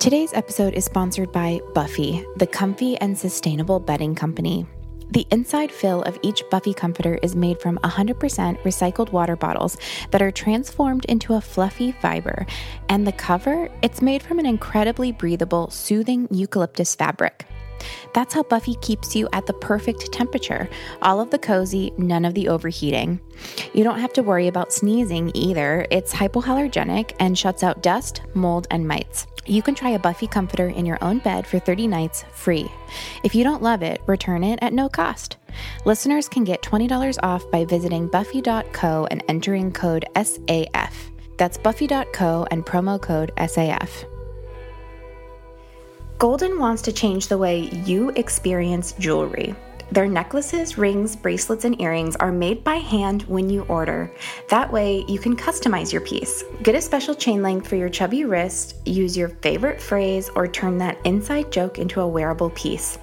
Today's episode is sponsored by Buffy, the comfy and sustainable bedding company. The inside fill of each Buffy comforter is made from 100% recycled water bottles that are transformed into a fluffy fiber. And the cover, it's made from an incredibly breathable, soothing eucalyptus fabric. That's how Buffy keeps you at the perfect temperature. All of the cozy, none of the overheating. You don't have to worry about sneezing either. It's hypoallergenic and shuts out dust, mold, and mites. You can try a Buffy comforter in your own bed for 30 nights free. If you don't love it, return it at no cost. Listeners can get $20 off by visiting buffy.co and entering code SAF. That's buffy.co and promo code SAF. Golden wants to change the way you experience jewelry. Their necklaces, rings, bracelets, and earrings are made by hand when you order. That way, you can customize your piece. Get a special chain length for your chubby wrist, use your favorite phrase, or turn that inside joke into a wearable piece.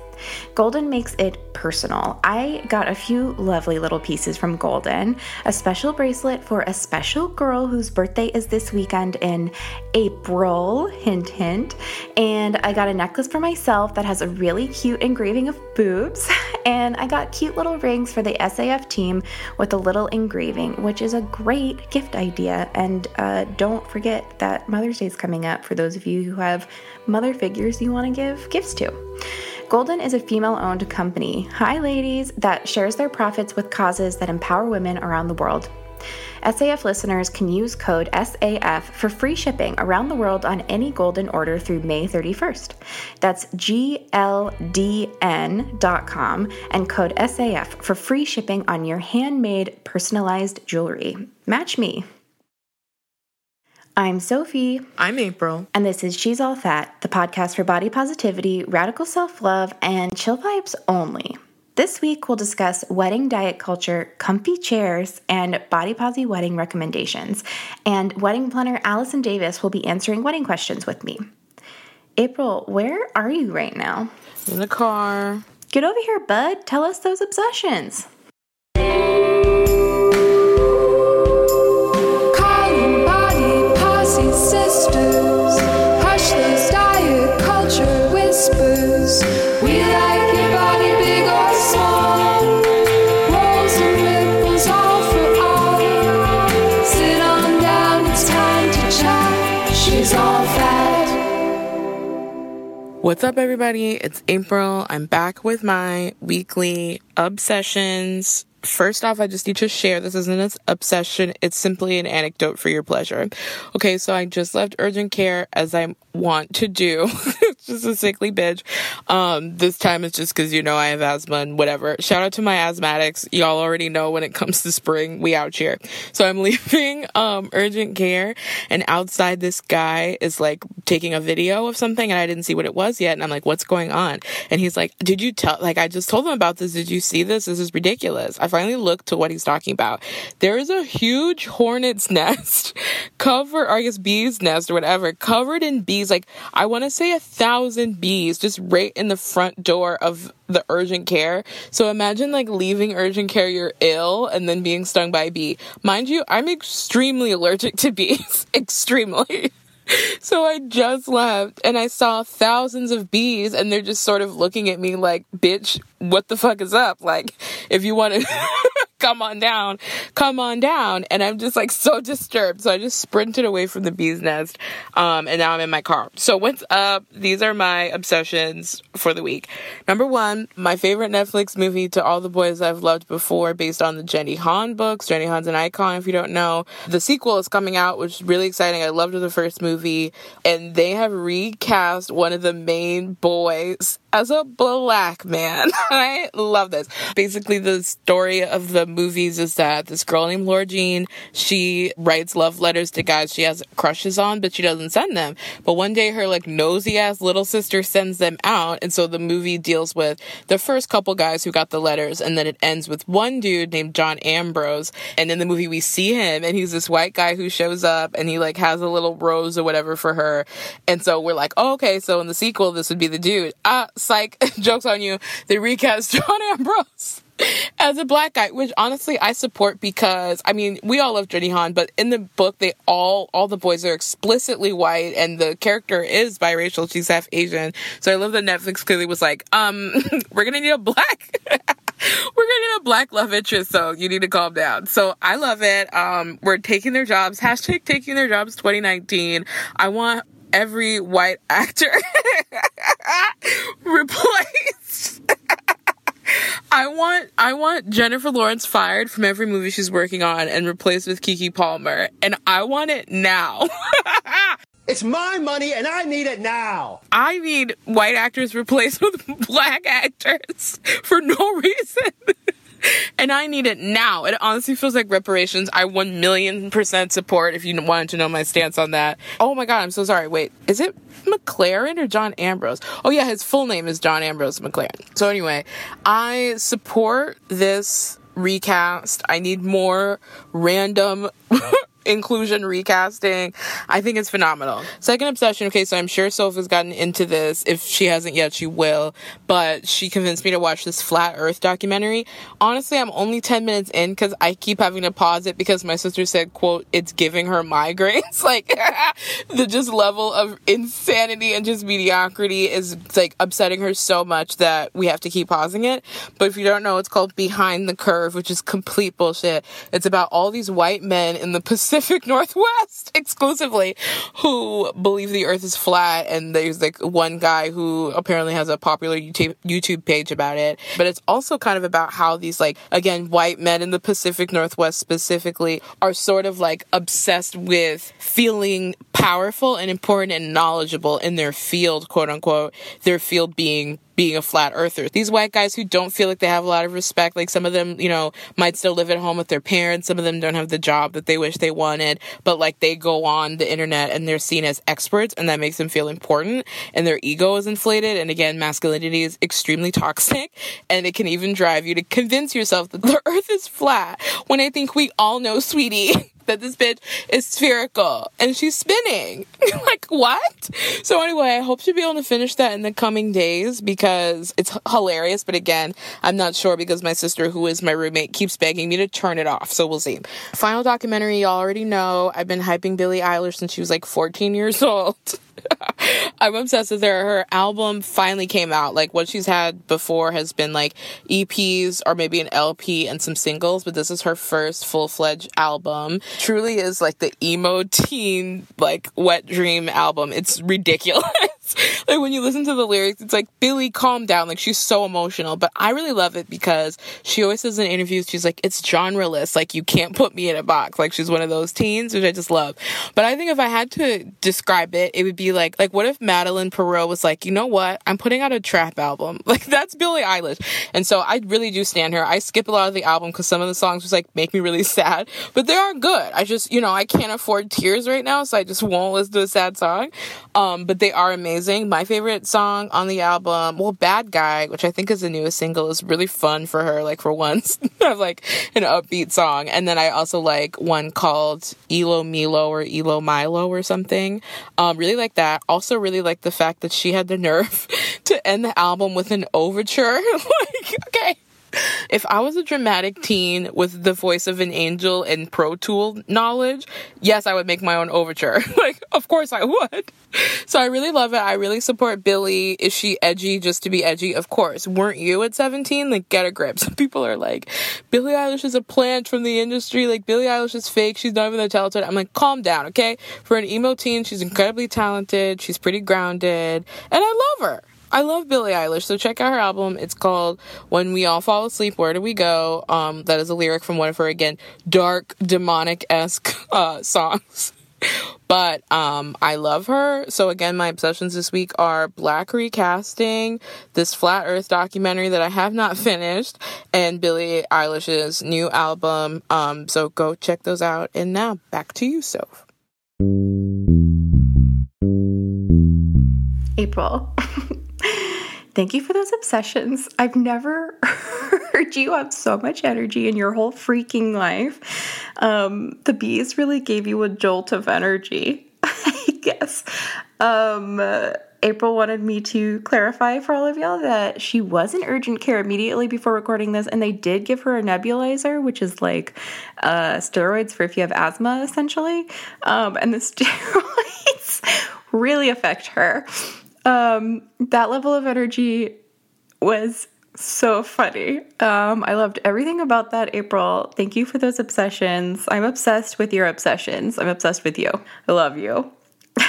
Golden makes it personal. I got a few lovely little pieces from Golden a special bracelet for a special girl whose birthday is this weekend in April, hint, hint. And I got a necklace for myself that has a really cute engraving of boobs. And I got cute little rings for the SAF team with a little engraving, which is a great gift idea. And uh, don't forget that Mother's Day is coming up for those of you who have mother figures you want to give gifts to. Golden is a female owned company, hi ladies, that shares their profits with causes that empower women around the world. SAF listeners can use code SAF for free shipping around the world on any Golden order through May 31st. That's GLDN.com and code SAF for free shipping on your handmade personalized jewelry. Match me. I'm Sophie. I'm April. And this is She's All Fat, the podcast for body positivity, radical self love, and chill vibes only. This week, we'll discuss wedding diet culture, comfy chairs, and body posy wedding recommendations. And wedding planner Allison Davis will be answering wedding questions with me. April, where are you right now? In the car. Get over here, bud. Tell us those obsessions. What's up, everybody? It's April. I'm back with my weekly obsessions. First off, I just need to share this isn't an obsession, it's simply an anecdote for your pleasure. Okay, so I just left urgent care as I want to do. It's just a sickly bitch. Um, this time it's just because you know I have asthma and whatever. Shout out to my asthmatics. Y'all already know when it comes to spring, we out here. So I'm leaving um urgent care and outside this guy is like taking a video of something and I didn't see what it was yet. And I'm like, what's going on? And he's like, did you tell, like, I just told him about this. Did you see this? This is ridiculous. I finally looked to what he's talking about. There is a huge hornet's nest cover, or I guess bee's nest or whatever, covered in bees. Like, I want to say a thousand bees just right in the front door of the urgent care. So imagine like leaving urgent care, you're ill and then being stung by a bee. Mind you, I'm extremely allergic to bees. extremely. So I just left and I saw thousands of bees and they're just sort of looking at me like, bitch, what the fuck is up? Like, if you want to come on down, come on down. And I'm just like so disturbed. So I just sprinted away from the bee's nest. Um, and now I'm in my car. So what's up? These are my obsessions for the week. Number one, my favorite Netflix movie to all the boys I've loved before based on the Jenny Han books. Jenny Han's an icon if you don't know. The sequel is coming out, which is really exciting. I loved the first movie and they have recast one of the main boys as a black man. I love this. Basically, the story of the movies is that this girl named Lara Jean, she writes love letters to guys she has crushes on, but she doesn't send them. But one day her like nosy ass little sister sends them out. And so the movie deals with the first couple guys who got the letters. And then it ends with one dude named John Ambrose. And in the movie, we see him and he's this white guy who shows up and he like has a little rose or whatever for her. And so we're like, oh, okay. So in the sequel, this would be the dude. Ah, psych. Jokes on you. They recast John Ambrose as a black guy, which honestly I support because I mean we all love Jenny Han, but in the book they all all the boys are explicitly white and the character is biracial. She's half Asian, so I love that Netflix clearly was like, um, we're gonna need a black. we're gonna need a black love interest, so you need to calm down. So I love it. Um, we're taking their jobs. Hashtag taking their jobs 2019. I want every white actor replaced. I want I want Jennifer Lawrence fired from every movie she's working on and replaced with Keke Palmer, and I want it now. It's my money and I need it now. I need white actors replaced with black actors for no reason. and I need it now. It honestly feels like reparations. I 1 million percent support if you wanted to know my stance on that. Oh my god, I'm so sorry. Wait, is it McClaren or John Ambrose? Oh yeah, his full name is John Ambrose McClaren. So anyway, I support this recast. I need more random inclusion recasting. I think it's phenomenal. Second obsession. Okay, so I'm sure Soph gotten into this. If she hasn't yet, she will. But she convinced me to watch this flat Earth documentary. Honestly, I'm only 10 minutes in because I keep having to pause it because my sister said, "quote It's giving her migraines." like the just level of insanity and just mediocrity is like upsetting her so much that we have to keep pausing it. But if you don't know, it's called Behind the Curve, which is complete bullshit. It's about all these white men in the Pacific Pacific Northwest exclusively who believe the earth is flat. And there's like one guy who apparently has a popular YouTube, YouTube page about it. But it's also kind of about how these like, again, white men in the Pacific Northwest specifically are sort of like obsessed with feeling powerful and important and knowledgeable in their field, quote unquote, their field being being a flat earther. These white guys who don't feel like they have a lot of respect, like some of them, you know, might still live at home with their parents. Some of them don't have the job that they wish they wanted, but like they go on the internet and they're seen as experts and that makes them feel important and their ego is inflated. And again, masculinity is extremely toxic and it can even drive you to convince yourself that the earth is flat when I think we all know, sweetie. that this bitch is spherical and she's spinning. like, what? So, anyway, I hope to be able to finish that in the coming days because it's hilarious. But again, I'm not sure because my sister, who is my roommate, keeps begging me to turn it off. So, we'll see. Final documentary, y'all already know. I've been hyping Billie Eilish since she was like 14 years old. I'm obsessed with her. Her album finally came out. Like what she's had before has been like EPs or maybe an LP and some singles, but this is her first full fledged album. Truly is like the emo teen, like wet dream album. It's ridiculous. like when you listen to the lyrics, it's like Billie, calm down. Like she's so emotional, but I really love it because she always says in interviews, she's like, it's genreless. Like you can't put me in a box. Like she's one of those teens, which I just love. But I think if I had to describe it, it would be like, like what if Madeleine Peyroux was like, you know what? I'm putting out a trap album. Like that's Billie Eilish. And so I really do stand her. I skip a lot of the album because some of the songs just like make me really sad, but they are good. I just, you know, I can't afford tears right now, so I just won't listen to a sad song. Um, but they are amazing. My favorite song on the album, well, Bad Guy, which I think is the newest single, is really fun for her, like for once. like an upbeat song. And then I also like one called ilomilo or ilomilo or something. Um, really like that. Also really like the fact that she had the nerve to end the album with an overture. like, okay if I was a dramatic teen with the voice of an angel and Pro Tool knowledge, yes, I would make my own overture. like, of course I would. So I really love it. I really support Billie. Is she edgy just to be edgy? Of course. Weren't you at 17? Like, get a grip. Some people are like, Billie Eilish is a plant from the industry. Like, Billie Eilish is fake. She's not even that talented. I'm like, calm down, okay? For an emo teen, she's incredibly talented. She's pretty grounded. And I love her. I love Billie Eilish, so check out her album. It's called When We All Fall Asleep, Where Do We Go? Um, that is a lyric from one of her, again, dark, demonic esque uh, songs. But um, I love her. So again, my obsessions this week are Black recasting, this Flat Earth documentary that I have not finished, and Billie Eilish's new album. Um, so go check those out. And now back to you, Soph. April. Thank you for those obsessions. I've never heard you have so much energy in your whole freaking life. Um, the bees really gave you a jolt of energy, I guess. Um, April wanted me to clarify for all of y'all that she was in urgent care immediately before recording this, and they did give her a nebulizer, which is like uh, steroids for if you have asthma, essentially. Um, and the steroids really affect her. Um, that level of energy was so funny. Um, I loved everything about that, April. Thank you for those obsessions. I'm obsessed with your obsessions. I'm obsessed with you. I love you.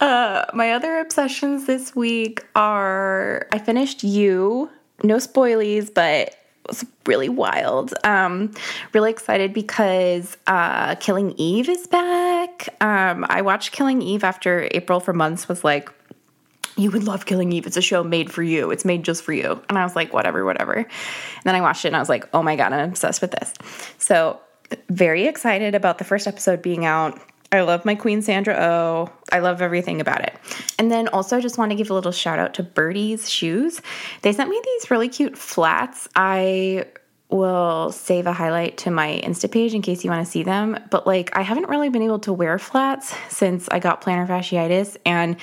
uh, my other obsessions this week are I finished You. No spoilies, but was really wild. Um, really excited because uh, Killing Eve is back. Um, I watched Killing Eve after April for months was like, you would love Killing Eve. It's a show made for you. It's made just for you. And I was like, whatever, whatever. And then I watched it and I was like, oh my God, I'm obsessed with this. So, very excited about the first episode being out. I love my queen Sandra Oh. I love everything about it. And then also I just want to give a little shout out to Birdie's Shoes. They sent me these really cute flats. I will save a highlight to my Insta page in case you want to see them. But like, I haven't really been able to wear flats since I got plantar fasciitis. And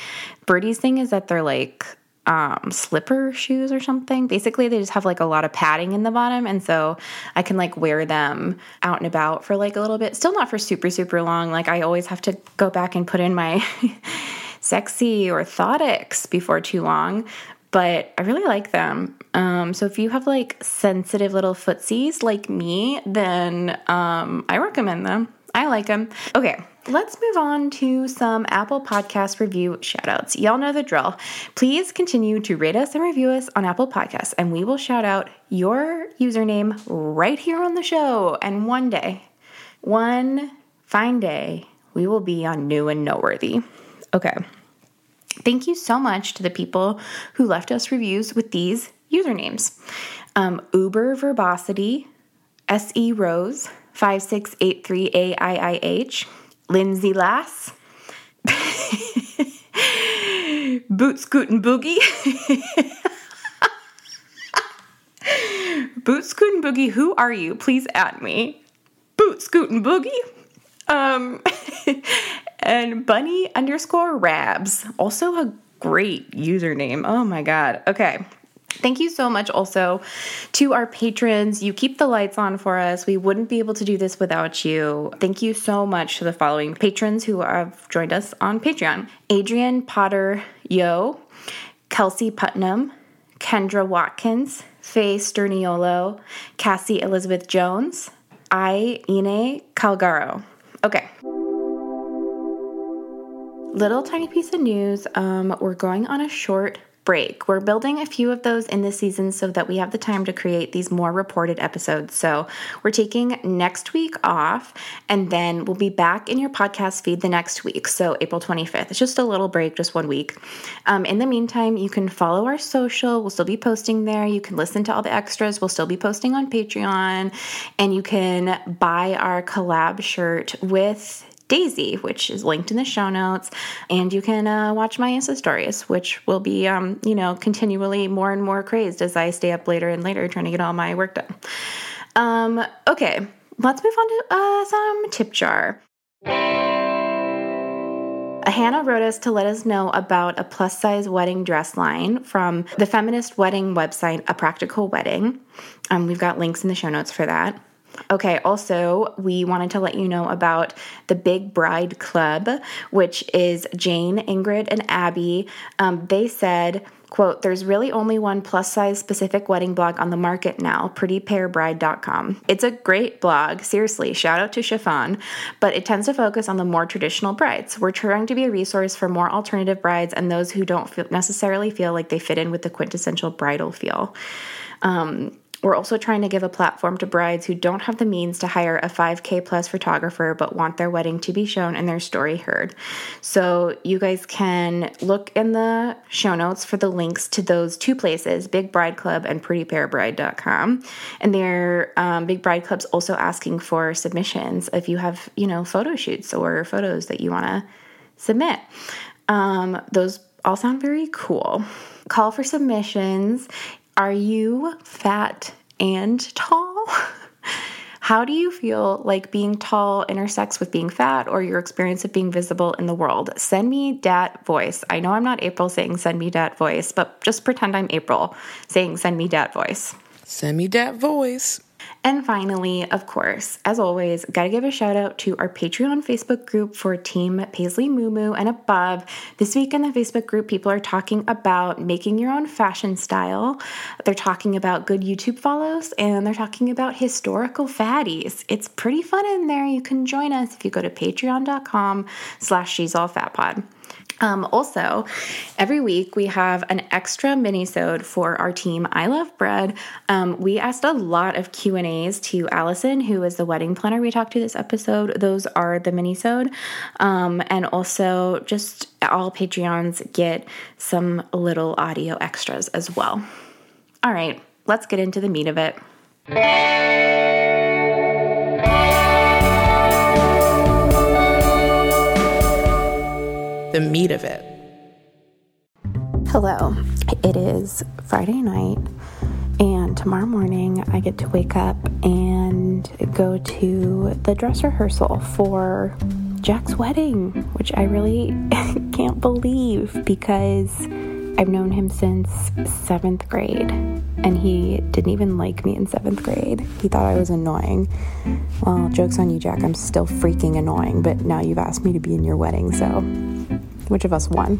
Birdie's thing is that they're like um, slipper shoes or something. Basically, they just have like a lot of padding in the bottom. And so I can like wear them out and about for like a little bit. Still not for super, super long. Like, I always have to go back and put in my. sexy orthotics before too long but I really like them. Um, so if you have like sensitive little footsies like me, then um, I recommend them. I like them. Okay, let's move on to some Apple Podcast review shoutouts. Y'all know the drill. Please continue to rate us and review us on Apple Podcasts, and we will shout out your username right here on the show. And one day, one fine day, we will be on New and Noteworthy. Okay. Thank you so much to the people who left us reviews with these usernames um, Uber Verbosity, SE Rose, 5683AIIH, Lindsay Lass, Boot Scootin' Boogie. Boot Scootin' Boogie, who are you? Please add me. Boot Scootin' Boogie. Um, and bunny underscore rabs. Also a great username. Oh my God. Okay. Thank you so much also to our patrons. You keep the lights on for us. We wouldn't be able to do this without you. Thank you so much to the following patrons who have joined us on Patreon Adrian Potter Yo, Kelsey Putnam, Kendra Watkins, Faye Sterniolo, Cassie Elizabeth Jones, I Ine Calgaro. Okay. Little tiny piece of news. Um, we're going on a short break. We're building a few of those in this season so that we have the time to create these more reported episodes. So we're taking next week off and then we'll be back in your podcast feed the next week. So April 25th. It's just a little break, just one week. Um, in the meantime, you can follow our social. We'll still be posting there. You can listen to all the extras. We'll still be posting on Patreon and you can buy our collab shirt with Daisy, which is linked in the show notes. And you can uh, watch my Insta stories, which will be, um, you know, continually more and more crazed as I stay up later and later trying to get all my work done. Um, okay, let's move on to uh, some tip jar. Hannah wrote us to let us know about a plus size wedding dress line from the feminist wedding website, A Practical Wedding. Um, we've got links in the show notes for that. Okay, also, we wanted to let you know about the Big Bride Club, which is Jane, Ingrid, and Abby. Um, they said, quote, there's really only one plus size specific wedding blog on the market now, prettypearbride.com. It's a great blog, seriously, shout out to Chiffon, but it tends to focus on the more traditional brides. We're trying to be a resource for more alternative brides and those who don't feel, necessarily feel like they fit in with the quintessential bridal feel. Um, We're also trying to give a platform to brides who don't have the means to hire a 5K plus photographer but want their wedding to be shown and their story heard. So you guys can look in the show notes for the links to those two places, Big Bride Club and PrettyPearBride.com. And their um, Big Bride Club's also asking for submissions if you have, you know, photo shoots or photos that you want to submit. Um, those all sound very cool. Call for submissions. Are you fat and tall? How do you feel like being tall intersects with being fat or your experience of being visible in the world? Send me dat voice. I know I'm not April saying send me dat voice, but just pretend I'm April saying send me dat voice. Send me that voice. And finally, of course, as always, gotta give a shout out to our Patreon Facebook group for Team Paisley Moo and above. This week in the Facebook group, people are talking about making your own fashion style. They're talking about good YouTube follows and they're talking about historical fatties. It's pretty fun in there. You can join us if you go to patreon.com slash she's all fat pod. Um, also, every week we have an extra mini-sode for our team. I love bread. Um, we asked a lot of Q and A's to Allison, who is the wedding planner we talked to this episode. Those are the mini-sode, um, and also just all Patreons get some little audio extras as well. All right, let's get into the meat of it. The meat of it. Hello. It is Friday night, and tomorrow morning I get to wake up and go to the dress rehearsal for Jack's wedding, which I really can't believe because I've known him since seventh grade, and he didn't even like me in seventh grade. He thought I was annoying. Well, joke's on you, Jack. I'm still freaking annoying, but now you've asked me to be in your wedding, so which of us won?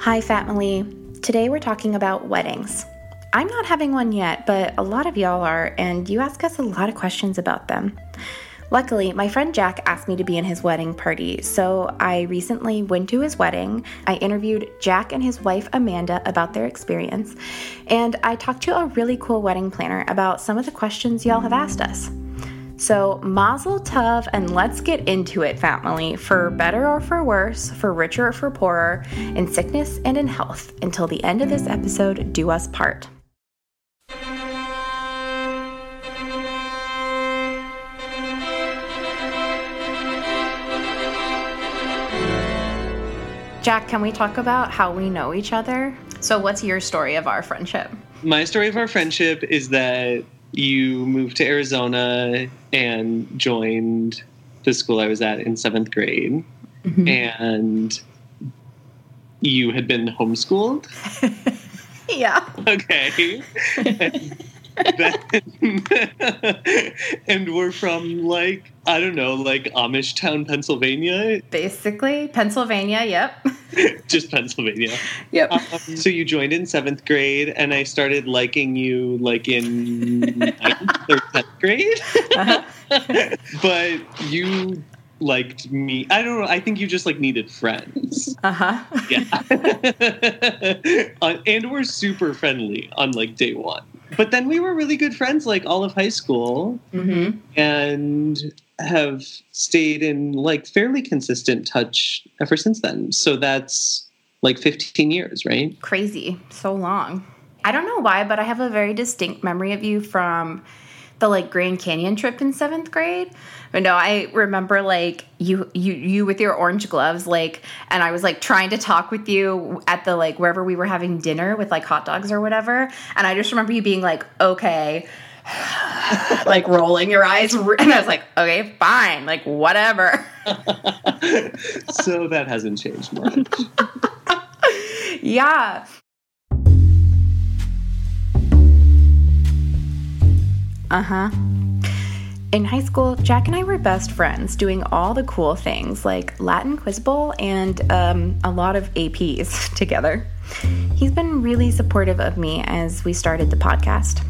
Hi, family. Today we're talking about weddings. I'm not having one yet, but a lot of y'all are, and you ask us a lot of questions about them. Luckily, my friend Jack asked me to be in his wedding party, so I recently went to his wedding. I interviewed Jack and his wife Amanda about their experience, and I talked to a really cool wedding planner about some of the questions y'all have asked us. So, mazel tov, and let's get into it, family, for better or for worse, for richer or for poorer, in sickness and in health. Until the end of this episode, do us part. Jack, can we talk about how we know each other? So, what's your story of our friendship? My story of our friendship is that you moved to Arizona and joined the school I was at in seventh grade, mm-hmm. and you had been homeschooled. Yeah. Okay. and, we're from like I don't know, like Amish Town, Pennsylvania, Basically, Pennsylvania, yep. just Pennsylvania. Yep. Um, so you joined in seventh grade, and I started liking you like in ninth or tenth grade. but you liked me. I don't know. I think you just like needed friends. Uh huh. Yeah. Uh, and we're super friendly on like day one. But then we were really good friends like all of high school Mm-hmm. and have stayed in like fairly consistent touch ever since then. So that's like 15 years, right? Crazy. So long. I don't know why, but I have a very distinct memory of you from the like Grand Canyon trip in seventh grade. But no, I remember like you you you with your orange gloves, like and I was like trying to talk with you at the like wherever we were having dinner with like hot dogs or whatever. And I just remember you being like, okay. like rolling your eyes and I was like, okay, fine, like whatever. so that hasn't changed much. Yeah. Uh huh. In high school, Jack and I were best friends, doing all the cool things like Latin Quiz Bowl and um, a lot of APs together. He's been really supportive of me as we started the podcast.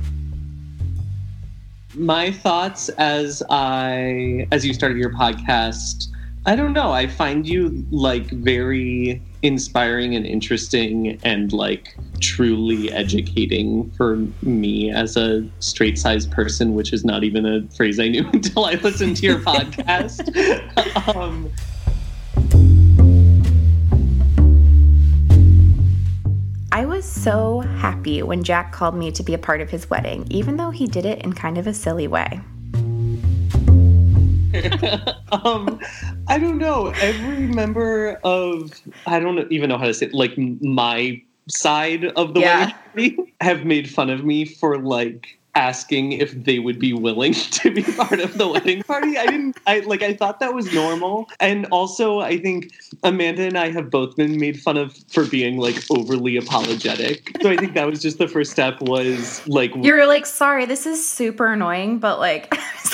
My thoughts as I as you started your podcast I don't know. I find you like very inspiring and interesting and like truly educating for me as a straight sized person, which is not even a phrase I knew until I listened to your podcast. um, I was so happy when Jack called me to be a part of his wedding, even though he did it in kind of a silly way. um, I don't know. Every member of I don't even know how to say it, like my side of the Yeah. have made fun of me for like asking if they would be willing to be part of the wedding party. I didn't I like I thought that was normal. And also I think Amanda and I have both been made fun of for being like overly apologetic. So I think that was just the first step was like You're like, sorry, this is super annoying, but like,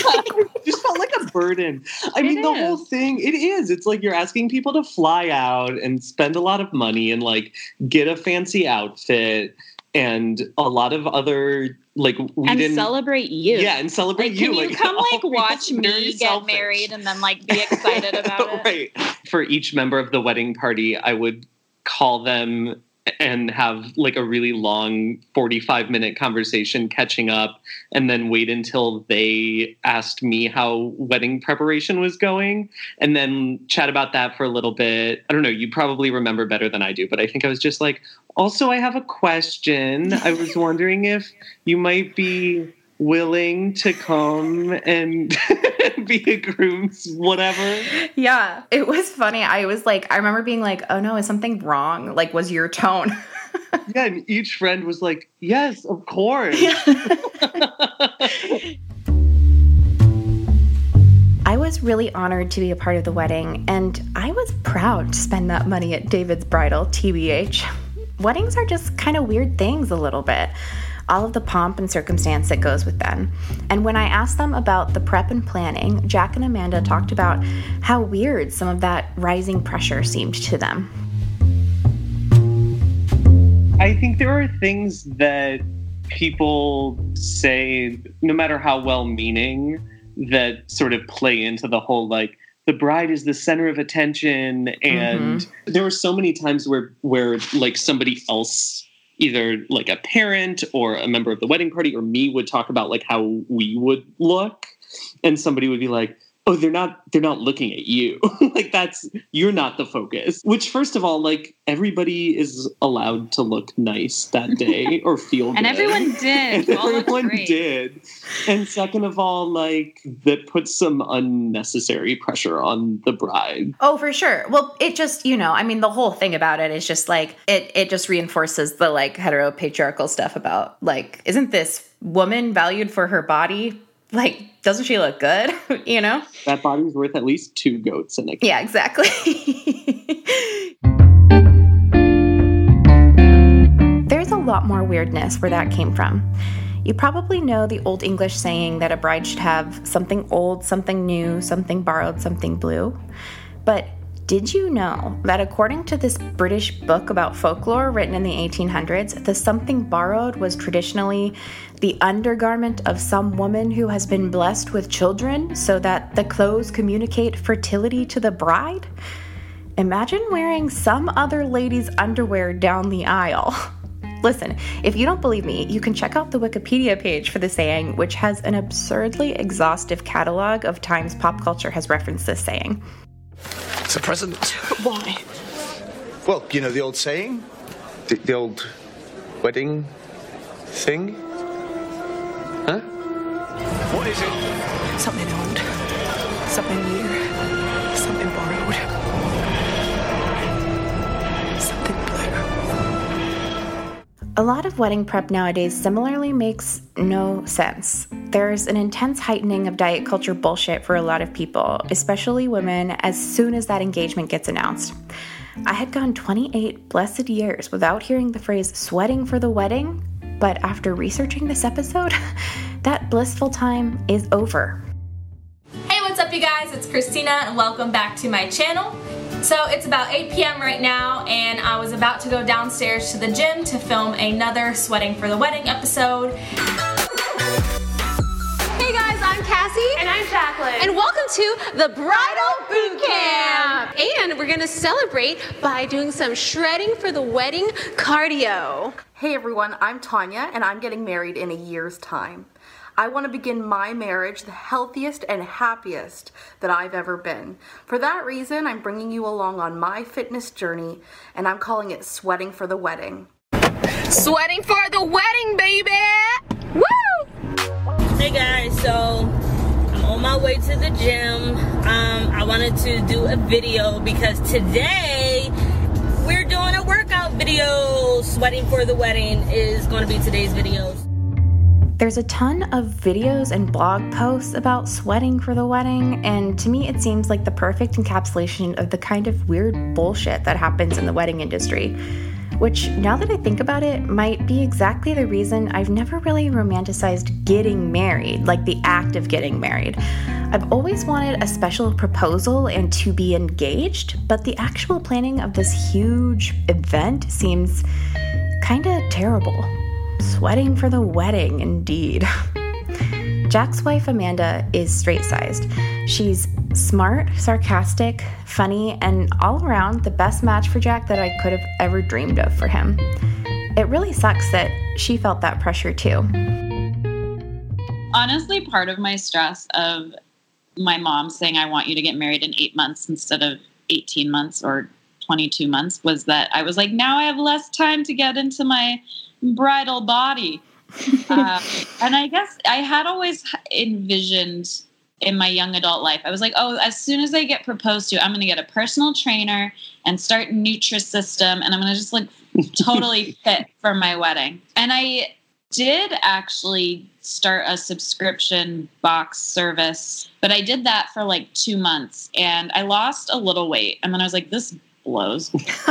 just felt like a burden. I mean, It the whole thing, it is. It's like you're asking people to fly out and spend a lot of money and like get a fancy outfit and a lot of other like we and didn't celebrate you. Yeah, and celebrate Like, you. can you like, come like watch me get selfish. married and then like be excited about it? right. For each member of the wedding party, I would call them and have like a really long 45 minute conversation catching up and then wait until they asked me how wedding preparation was going and then chat about that for a little bit. I don't know, you probably remember better than I do, but I think I was just like, also I have a question. I was wondering if you might be willing to come and be a groom's whatever. yeah, it was funny. I was like, I remember being like, oh no, is something wrong? Like, was your tone? Yeah, and each friend was like, "Yes, of course." I was really honored to be a part of the wedding, and I was proud to spend that money at David's Bridal, TBH. Weddings are just kind of weird things, a little bit. All of the pomp and circumstance that goes with them. And when I asked them about the prep and planning, Jack and Amanda talked about how weird some of that rising pressure seemed to them. I think there are things that people say, no matter how well meaning, that sort of play into the whole like the bride is the center of attention and mm-hmm. there were so many times where where like somebody else either like a parent or a member of the wedding party or me would talk about like how we would look and somebody would be like oh they're not they're not looking at you like that's you're not the focus which first of all like everybody is allowed to look nice that day or feel And good. everyone did. and You all looked everyone did and second of all like that puts some unnecessary pressure on the bride Oh, for sure. Well, it just, you know, I mean, the whole thing about it is just like it it just reinforces the like hetero patriarchal stuff about like isn't this woman valued for her body? Like doesn't she look good, you know? that body's worth at least two goats in a Yeah, exactly. There's a lot more weirdness where that came from. You probably know the Old English saying that a bride should have something old, something new, something borrowed, something blue. But did you know that according to this British book about folklore written in the 1800s, the something borrowed was traditionally the undergarment of some woman who has been blessed with children so that the clothes communicate fertility to the bride? Imagine wearing some other lady's underwear down the aisle. Listen, if you don't believe me, you can check out the Wikipedia page for the saying, which has an absurdly exhaustive catalog of times pop culture has referenced this saying. It's a present. Why? Well, you know the old saying? The, the old wedding thing? Huh? What is it? Something old. Something new. Something borrowed. A lot of wedding prep nowadays similarly makes no sense. There's an intense heightening of diet culture bullshit for a lot of people, especially women, as soon as that engagement gets announced. I had gone 28 blessed years without hearing the phrase sweating for the wedding, but after researching this episode, that blissful time is over. Hey, what's up, you guys? It's Christina, and welcome back to my channel. So it's about 8 p.m. right now, and I was about to go downstairs to the gym to film another Sweating for the Wedding episode. Hey guys, I'm Cassie. And I'm Jacqueline. And welcome to the Bridal Boot Camp. And we're going to celebrate by doing some shredding for the wedding cardio. Hey everyone, I'm Tanya and I'm getting married in a year's time. I want to begin my marriage the healthiest and happiest that I've ever been. For that reason, I'm bringing you along on my fitness journey and I'm calling it Sweating for the Wedding. Sweating for the wedding, baby. Woo! Hey guys, so I'm on my way to the gym. Um, I wanted to do a video because today we're doing a workout video. Sweating for the wedding is going to be today's video. There's a ton of videos and blog posts about sweating for the wedding, and to me, it seems like the perfect encapsulation of the kind of weird bullshit that happens in the wedding industry. Which, now that I think about it, might be exactly the reason I've never really romanticized getting married, like the act of getting married. I've always wanted a special proposal and to be engaged, but the actual planning of this huge event seems kinda terrible. Sweating for the wedding, indeed. Jack's wife Amanda is straight sized. She's smart, sarcastic, funny, and all around the best match for Jack that I could have ever dreamed of for him. It really sucks that she felt that pressure too. Honestly, part of my stress of my mom saying, I want you to get married in eight months instead of 18 months or 22 months was that I was like, now I have less time to get into my bridal body. uh, and I guess I had always envisioned in my young adult life, I was like, oh, as soon as I get proposed to, I'm going to get a personal trainer and start Nutrisystem, and I'm going to just like totally fit for my wedding. And I did actually start a subscription box service, but I did that for like two months and I lost a little weight. And then I was like, this blows.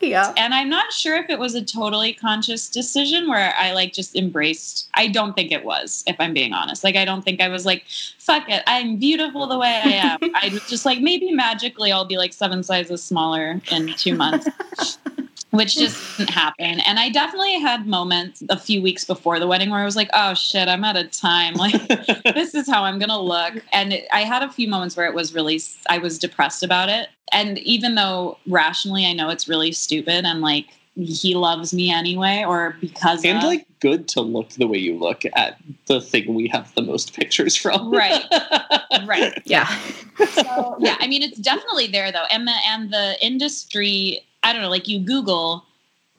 Yeah. And I'm not sure if it was a totally conscious decision where I like just embraced. I don't think it was, if I'm being honest. Like, I don't think I was like, fuck it, I'm beautiful the way I am. I was just like, maybe magically I'll be like seven sizes smaller in two months. Which just didn't happen. And I definitely had moments a few weeks before the wedding where I was like, oh shit, I'm out of time. Like, this is how I'm going to look. And it, I had a few moments where it was really, I was depressed about it. And even though rationally I know it's really stupid and like he loves me anyway, or because and of, like good to look the way you look at the thing we have the most pictures from. right right Yeah. so yeah i mean it's definitely there though and the and the industry i don't know like you google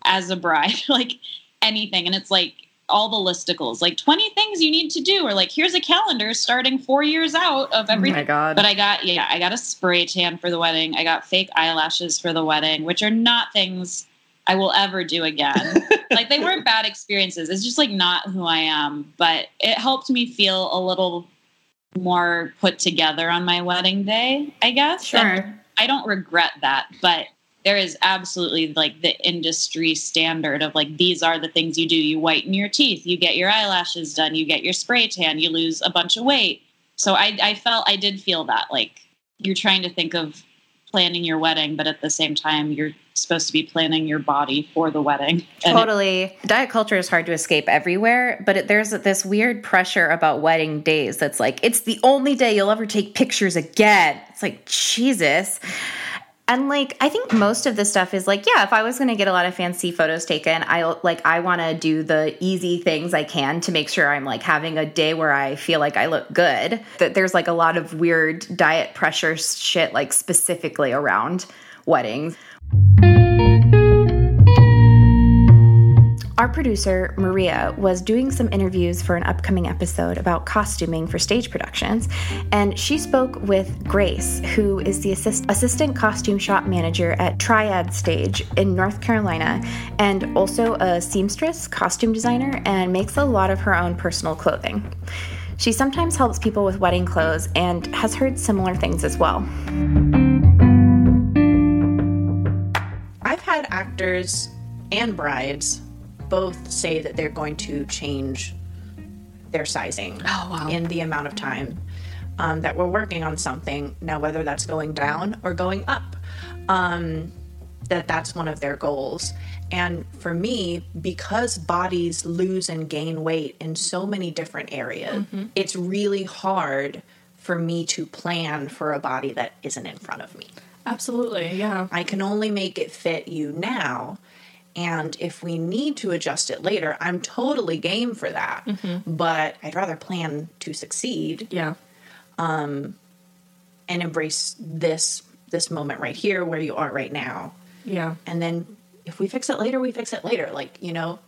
as a bride like anything and it's like all the listicles like 20 things you need to do or like here's a calendar starting four years out of everything Oh my God. but i got yeah i got a spray tan for the wedding i got fake eyelashes for the wedding which are not things i will ever do again like they weren't bad experiences it's just like not who i am but it helped me feel a little more put together on my wedding day, I guess. And Sure. I don't regret that, but there is absolutely like the industry standard of like these are the things you do. You whiten your teeth, you get your eyelashes done, you get your spray tan, you lose a bunch of weight. So I, I felt I did feel that like you're trying to think of planning your wedding, but at the same time you're supposed to be planning your body for the wedding. And it- Totally. Diet culture is hard to escape everywhere, but it, there's this weird pressure about wedding days that's like, it's the only day you'll ever take pictures again. It's like, Jesus. And like, I think most of this stuff is like, yeah, if I was going to get a lot of fancy photos taken, I like, I want to do the easy things I can to make sure I'm like having a day where I feel like I look good. That there's like a lot of weird diet pressure shit, like specifically around weddings. Our producer, Maria, was doing some interviews for an upcoming episode about costuming for stage productions, and she spoke with Grace, who is the assist- assistant costume shop manager at Triad Stage in North Carolina, and also a seamstress, costume designer, and makes a lot of her own personal clothing. She sometimes helps people with wedding clothes and has heard similar things as well. I've had actors and brides both say that they're going to change their sizing in the amount of time um, that we're working on something. Now, whether that's going down or going up, um, that that's one of their goals. And for me, because bodies lose and gain weight in so many different areas, Mhm. it's really hard for me to plan for a body that isn't in front of me. Absolutely, yeah. I can only make it fit you now. And if we need to adjust it later, I'm totally game for that. But I'd rather plan to succeed. Yeah. Um and embrace this this moment right here where you are right now. Yeah. And then if we fix it later, we fix it later. Like, you know,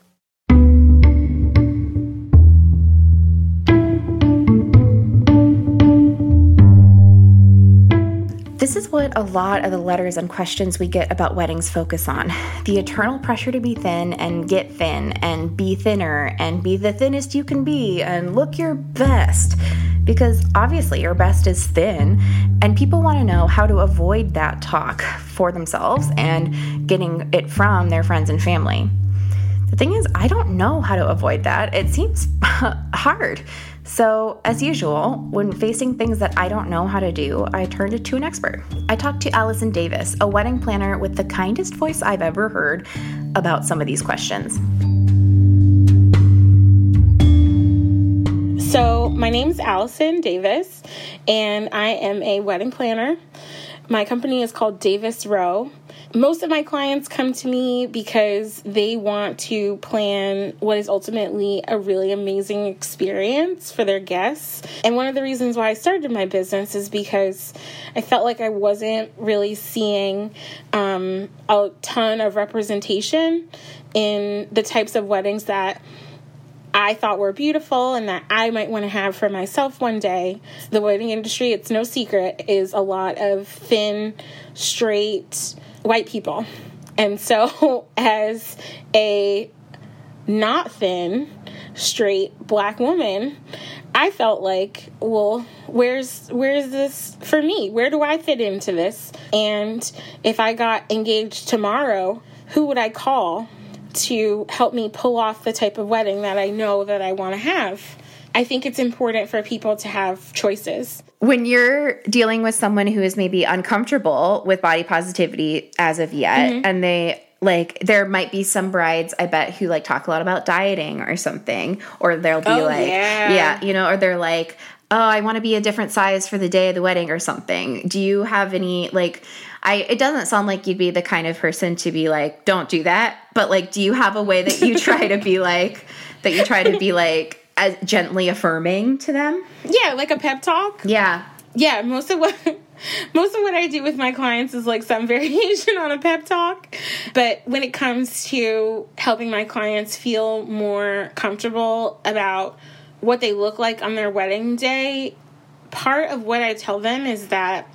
This is what a lot of the letters and questions we get about weddings focus on the eternal pressure to be thin and get thin and be thinner and be the thinnest you can be and look your best. Because obviously, your best is thin, and people want to know how to avoid that talk for themselves and getting it from their friends and family. The thing is, I don't know how to avoid that. It seems hard. So, as usual, when facing things that I don't know how to do, I turned to an expert. I talked to Allison Davis, a wedding planner with the kindest voice I've ever heard about some of these questions. So, my name is Allison Davis, and I am a wedding planner. My company is called Davis Row. Most of my clients come to me because they want to plan what is ultimately a really amazing experience for their guests. And one of the reasons why I started my business is because I felt like I wasn't really seeing um, a ton of representation in the types of weddings that I thought were beautiful and that I might want to have for myself one day. The wedding industry, it's no secret, is a lot of thin, straight white people. And so, as a not thin, straight black woman, I felt like, well, where's where's this for me? Where do I fit into this? And if I got engaged tomorrow, who would I call to help me pull off the type of wedding that I know that I want to have? I think it's important for people to have choices. When you're dealing with someone who is maybe uncomfortable with body positivity as of yet, Mhm. and they like there might be some brides I bet who like talk a lot about dieting or something, or they'll be Oh, like, yeah. you know, or they're like, oh, I want to be a different size for the day of the wedding or something. Do you have any like? I it doesn't sound like you'd be the kind of person to be like, don't do that. But like, do you have a way that you try to be like that you try to be like as gently affirming to them? Yeah, like a pep talk. Yeah. Yeah, most of what most of what I do with my clients is like some variation on a pep talk. But when it comes to helping my clients feel more comfortable about what they look like on their wedding day, part of what I tell them is that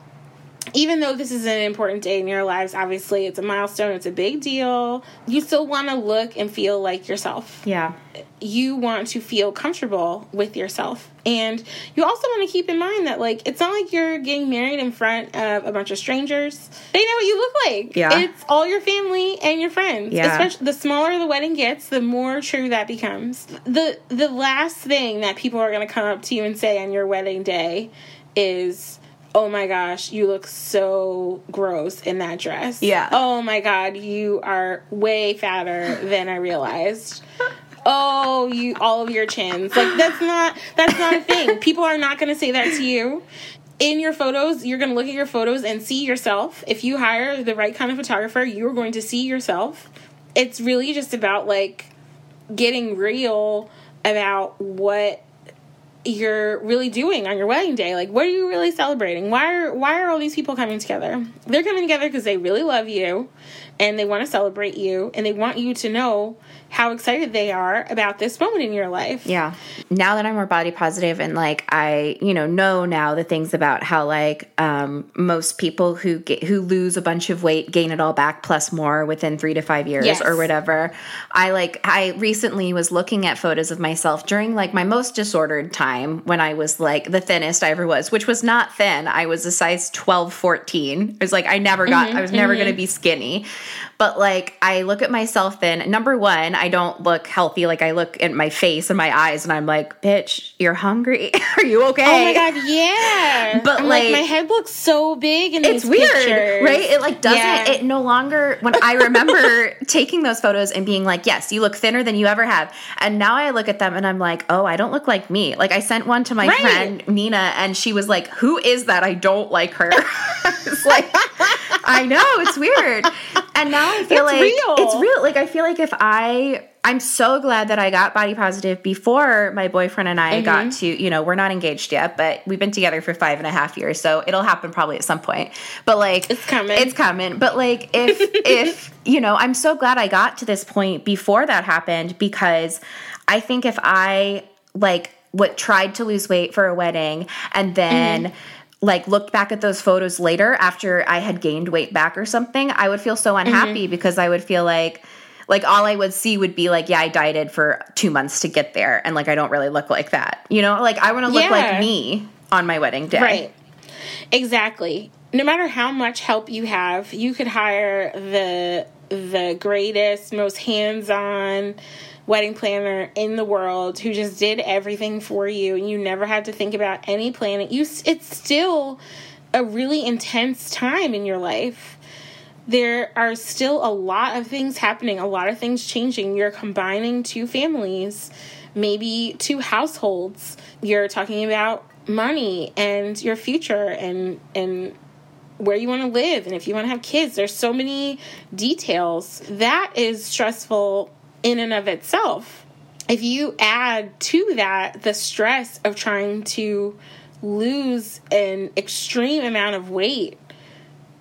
even though this is an important day in your lives, obviously it's a milestone, it's a big deal, you still want to look and feel like yourself Yeah. you want to feel comfortable with yourself. And you also want to keep in mind that, like, it's not like you're getting married in front of a bunch of strangers. They know what you look like. Yeah. It's all your family and your friends. Yeah. Especially the smaller the wedding gets, the more true that becomes. The the last thing that people are going to come up to you and say on your wedding day is, "Oh my gosh, you look so gross in that dress." Yeah. Oh my god, you are way fatter than I realized. Oh you all of your chins. Like that's not that's not a thing. People are not going to say that to you. In your photos you're going to look at your photos and see yourself. If you hire the right kind of photographer you're going to see yourself. It's really just about like getting real about what you're really doing on your wedding day? Like what are you really celebrating? Why are why are all these people coming together? They're coming together because they really love you and they want to celebrate you and they want you to know how excited they are about this moment in your life Yeah. Now that I'm more body positive and like I, you know, know now the things about how like um most people who get who lose a bunch of weight gain it all back plus more within 3 to 5 years Yes. or whatever. I like I recently was looking at photos of myself during like my most disordered time when I was like the thinnest I ever was, which was not thin. I was a size 12 14. It was like I never got Mhm, I was never mhm. going to be skinny. But like I look at myself then, number one, I don't look healthy. Like I look at my face and my eyes and I'm like, bitch, you're hungry. Are you okay? Oh my god, yeah. But I'm like, my head looks so big and it's weird, pictures. right? It like doesn't Yeah. it no longer when I remember taking those photos and being like, yes, you look thinner than you ever have. And now I look at them and I'm like, oh, I don't look like me. Like I sent one to my Right. friend Nina and she was like, who is that? I don't like her. it's like I know, it's weird. And now I feel It's like real. it's real. Like I feel like if I I'm so glad that I got body positive before my boyfriend and I got Mhm. to, you know, we're not engaged yet, but we've been together for five and a half years, so it'll happen probably at some point. But like It's coming. It's coming. But like if if you know, I'm so glad I got to this point before that happened because I think if I like what tried to lose weight for a wedding and then Mm-hmm. Like looked back at those photos later after I had gained weight back or something, I would feel so unhappy Mm-hmm. because I would feel like like all I would see would be like, yeah, I dieted for two months to get there, and like I don't really look like that, you know. Like I want to look Yeah. like me on my wedding day, Right. Exactly. No matter how much help you have, you could hire the the greatest, most hands-on wedding planner in the world who just did everything for you and you never had to think about any planning. You it's still a really intense time in your life. There are still a lot of things happening, a lot of things changing. You're combining two families, maybe two households. You're talking about money and your future and and where you want to live and if you want to have kids. There's so many details. That is stressful in and of itself. If you add to that the stress of trying to lose an extreme amount of weight,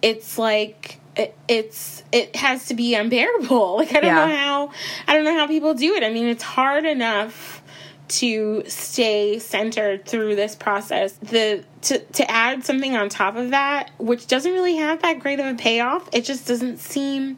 it's like it, it's it has to be unbearable. Like I don't Yeah. know how I don't know how people do it. I mean, it's hard enough to stay centered through this process. The to to add something on top of that, which doesn't really have that great of a payoff, it just doesn't seem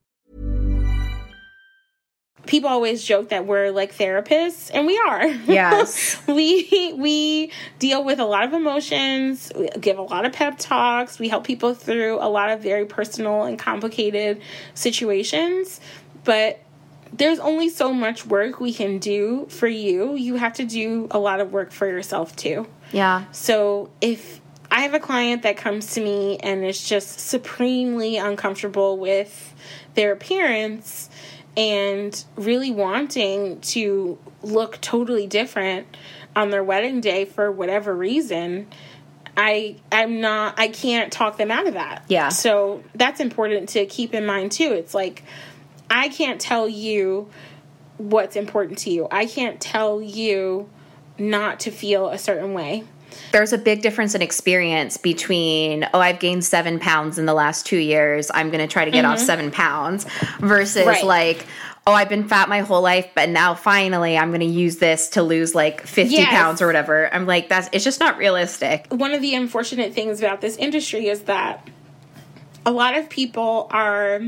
people always joke that we're like therapists and we are. Yes. we we deal with a lot of emotions. We give a lot of pep talks. We help people through a lot of very personal and complicated situations. But there's only so much work we can do for you. You have to do a lot of work for yourself too. Yeah. so if I have a client that comes to me and is just supremely uncomfortable with their appearance and really wanting to look totally different on their wedding day for whatever reason, I I'm not I can't talk them out of that. Yeah. So that's important to keep in mind too. It's like I can't tell you what's important to you. I can't tell you not to feel a certain way. There's a big difference in experience between, oh, I've gained seven pounds in the last two years. I'm going to try to get off Mhm. seven pounds versus Right. like, oh, I've been fat my whole life, but now finally I'm going to use this to lose like 50 Yes. pounds or whatever. I'm like, that's, it's just not realistic. One of the unfortunate things about this industry is that a lot of people are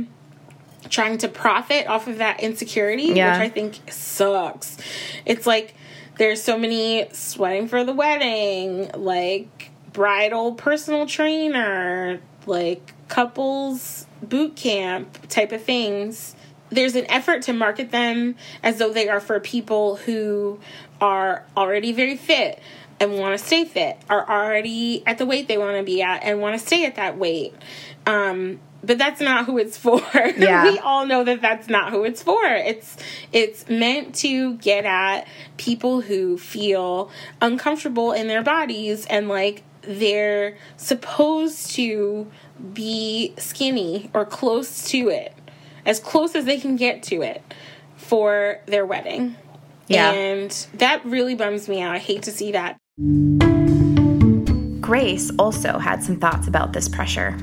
trying to profit off of that insecurity, Yeah. which I think sucks. It's like there's so many sweating for the wedding, like bridal personal trainer, like couples boot camp type of things, there's an effort to market them as though they are for people who are already very fit and want to stay fit, are already at the weight they want to be at and want to stay at that weight. Um, but that's not who it's for. Yeah. we all know that that's not who it's for. It's it's meant to get at people who feel uncomfortable in their bodies and like they're supposed to be skinny or close to it, as close as they can get to it for their wedding. Yeah. And that really bums me out. I hate to see that. Grace also had some thoughts about this pressure.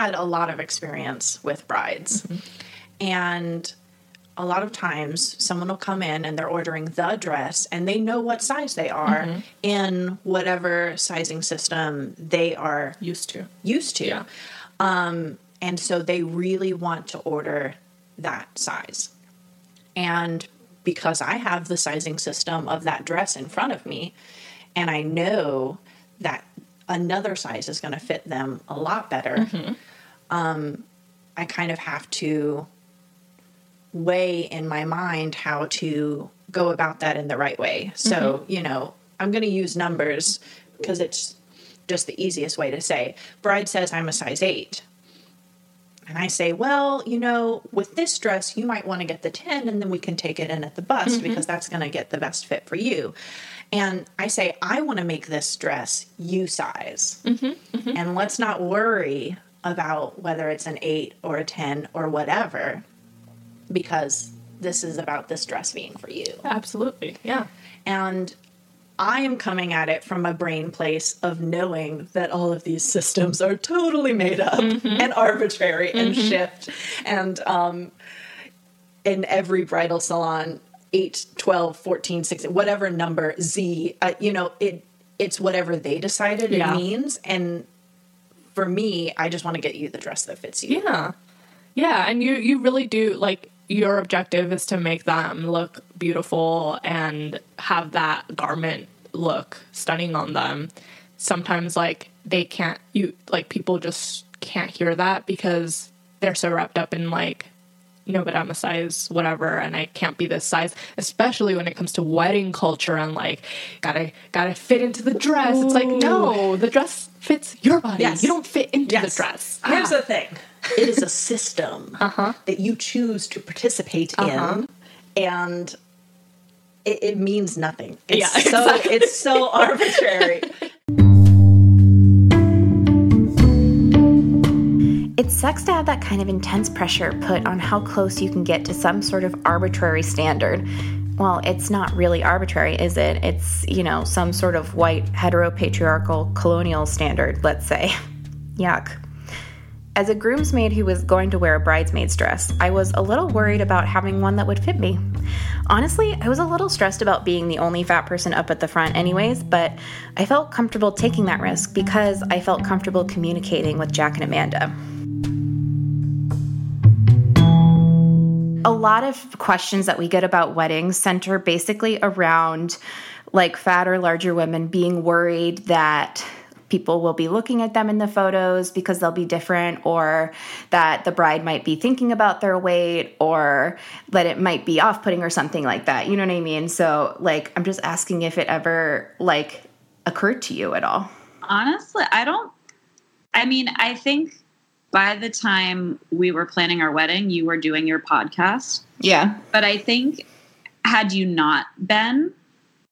Had a lot of experience with brides. And a lot of times someone will come in and they're ordering the dress and they know what size they are Mm-hmm. in whatever sizing system they are used to. Used to. Um, and so they really want to order that size. And because I have the sizing system of that dress in front of me, and I know that another size is going to fit them a lot better, Mm-hmm. Um, I kind of have to weigh in my mind how to go about that in the right way. So, you know, I'm going to use numbers because it's just the easiest way to say. Bride says I'm a size eight. And I say, well, you know, with this dress, you might want to get the 10 and then we can take it in at the bust Mhm. because that's going to get the best fit for you. And I say, I want to make this dress you size. And let's not worry about whether it's an 8 or a 10 or whatever because this is about this dress being for you. Absolutely. Yeah. And I am coming at it from a brain place of knowing that all of these systems are totally made up and arbitrary and Mhm. shift. And um, in every bridal salon, 8, 12, 14, 16, whatever number, Z, uh, you know, it it's whatever they decided Yeah. it means. And for me, I just want to get you the dress that fits you. Yeah. Yeah, and you you really do like your objective is to make them look beautiful and have that garment look stunning on them. Sometimes like they can't you like people just can't hear that because they're so wrapped up in like no, but I'm a size whatever, and I can't be this size. Especially when it comes to wedding culture and like gotta gotta fit into the dress. It's like no, the dress fits your body. Yes. You don't fit into Yes. the dress. Here's Ah. the thing it is a system that you choose to participate Uh-huh. in, and it, it means nothing. It's Yeah, so exactly. it's so arbitrary. It sucks to have that kind of intense pressure put on how close you can get to some sort of arbitrary standard. Well, it's not really arbitrary, is it? It's, you know, some sort of white heteropatriarchal colonial standard, let's say. Yuck. As a groomsmaid who was going to wear a bridesmaid's dress, I was a little worried about having one that would fit me. Honestly, I was a little stressed about being the only fat person up at the front, anyways, but I felt comfortable taking that risk because I felt comfortable communicating with Jack and Amanda. A lot of questions that we get about weddings center basically around like fat or larger women being worried that people will be looking at them in the photos because they'll be different or that the bride might be thinking about their weight or that it might be off-putting or something like that. You know what I mean? So like I'm just asking if it ever like occurred to you at all. Honestly, I don't. I mean, I think by the time we were planning our wedding, you were doing your podcast. Yeah. But I think had you not been,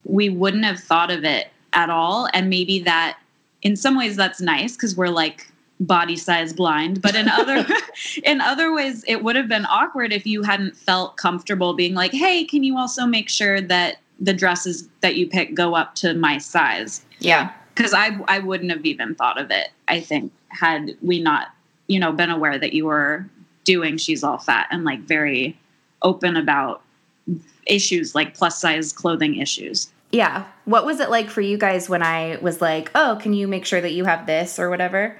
we wouldn't have thought of it at all. And maybe that, in some ways, that's nice because we're like body size blind. But in other in other ways, it would have been awkward if you hadn't felt comfortable being like, "Hey, can you also make sure that the dresses that you pick go up to my size?" Yeah. because I I wouldn't have even thought of it. I think had we not you know been aware that you were doing she's all fat and like very open about issues like plus size clothing issues. Yeah. What was it like for you guys when I was like, "Oh, can you make sure that you have this or whatever?"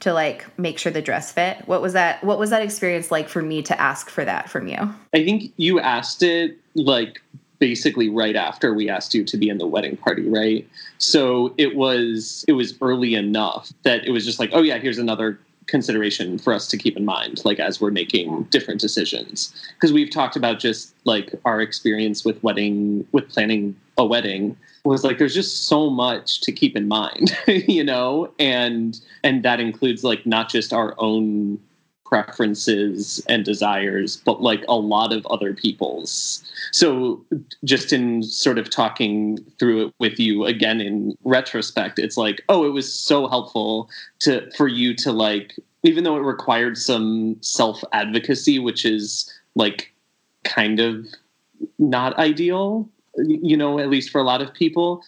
to like make sure the dress fit? What was that what was that experience like for me to ask for that from you? I think you asked it like basically right after we asked you to be in the wedding party, right? So it was it was early enough that it was just like, oh yeah, here's another consideration for us to keep in mind like as we're making different decisions. Because we've talked about just like our experience with wedding with planning a wedding was like there's just so much to keep in mind you know? And and that includes like not just our own preferences and desires but like a lot of other people's. So just in sort of talking through it with you again in retrospect it's like oh it was so helpful to for you to like even though it required some self advocacy which is like kind of not ideal you know at least for a lot of people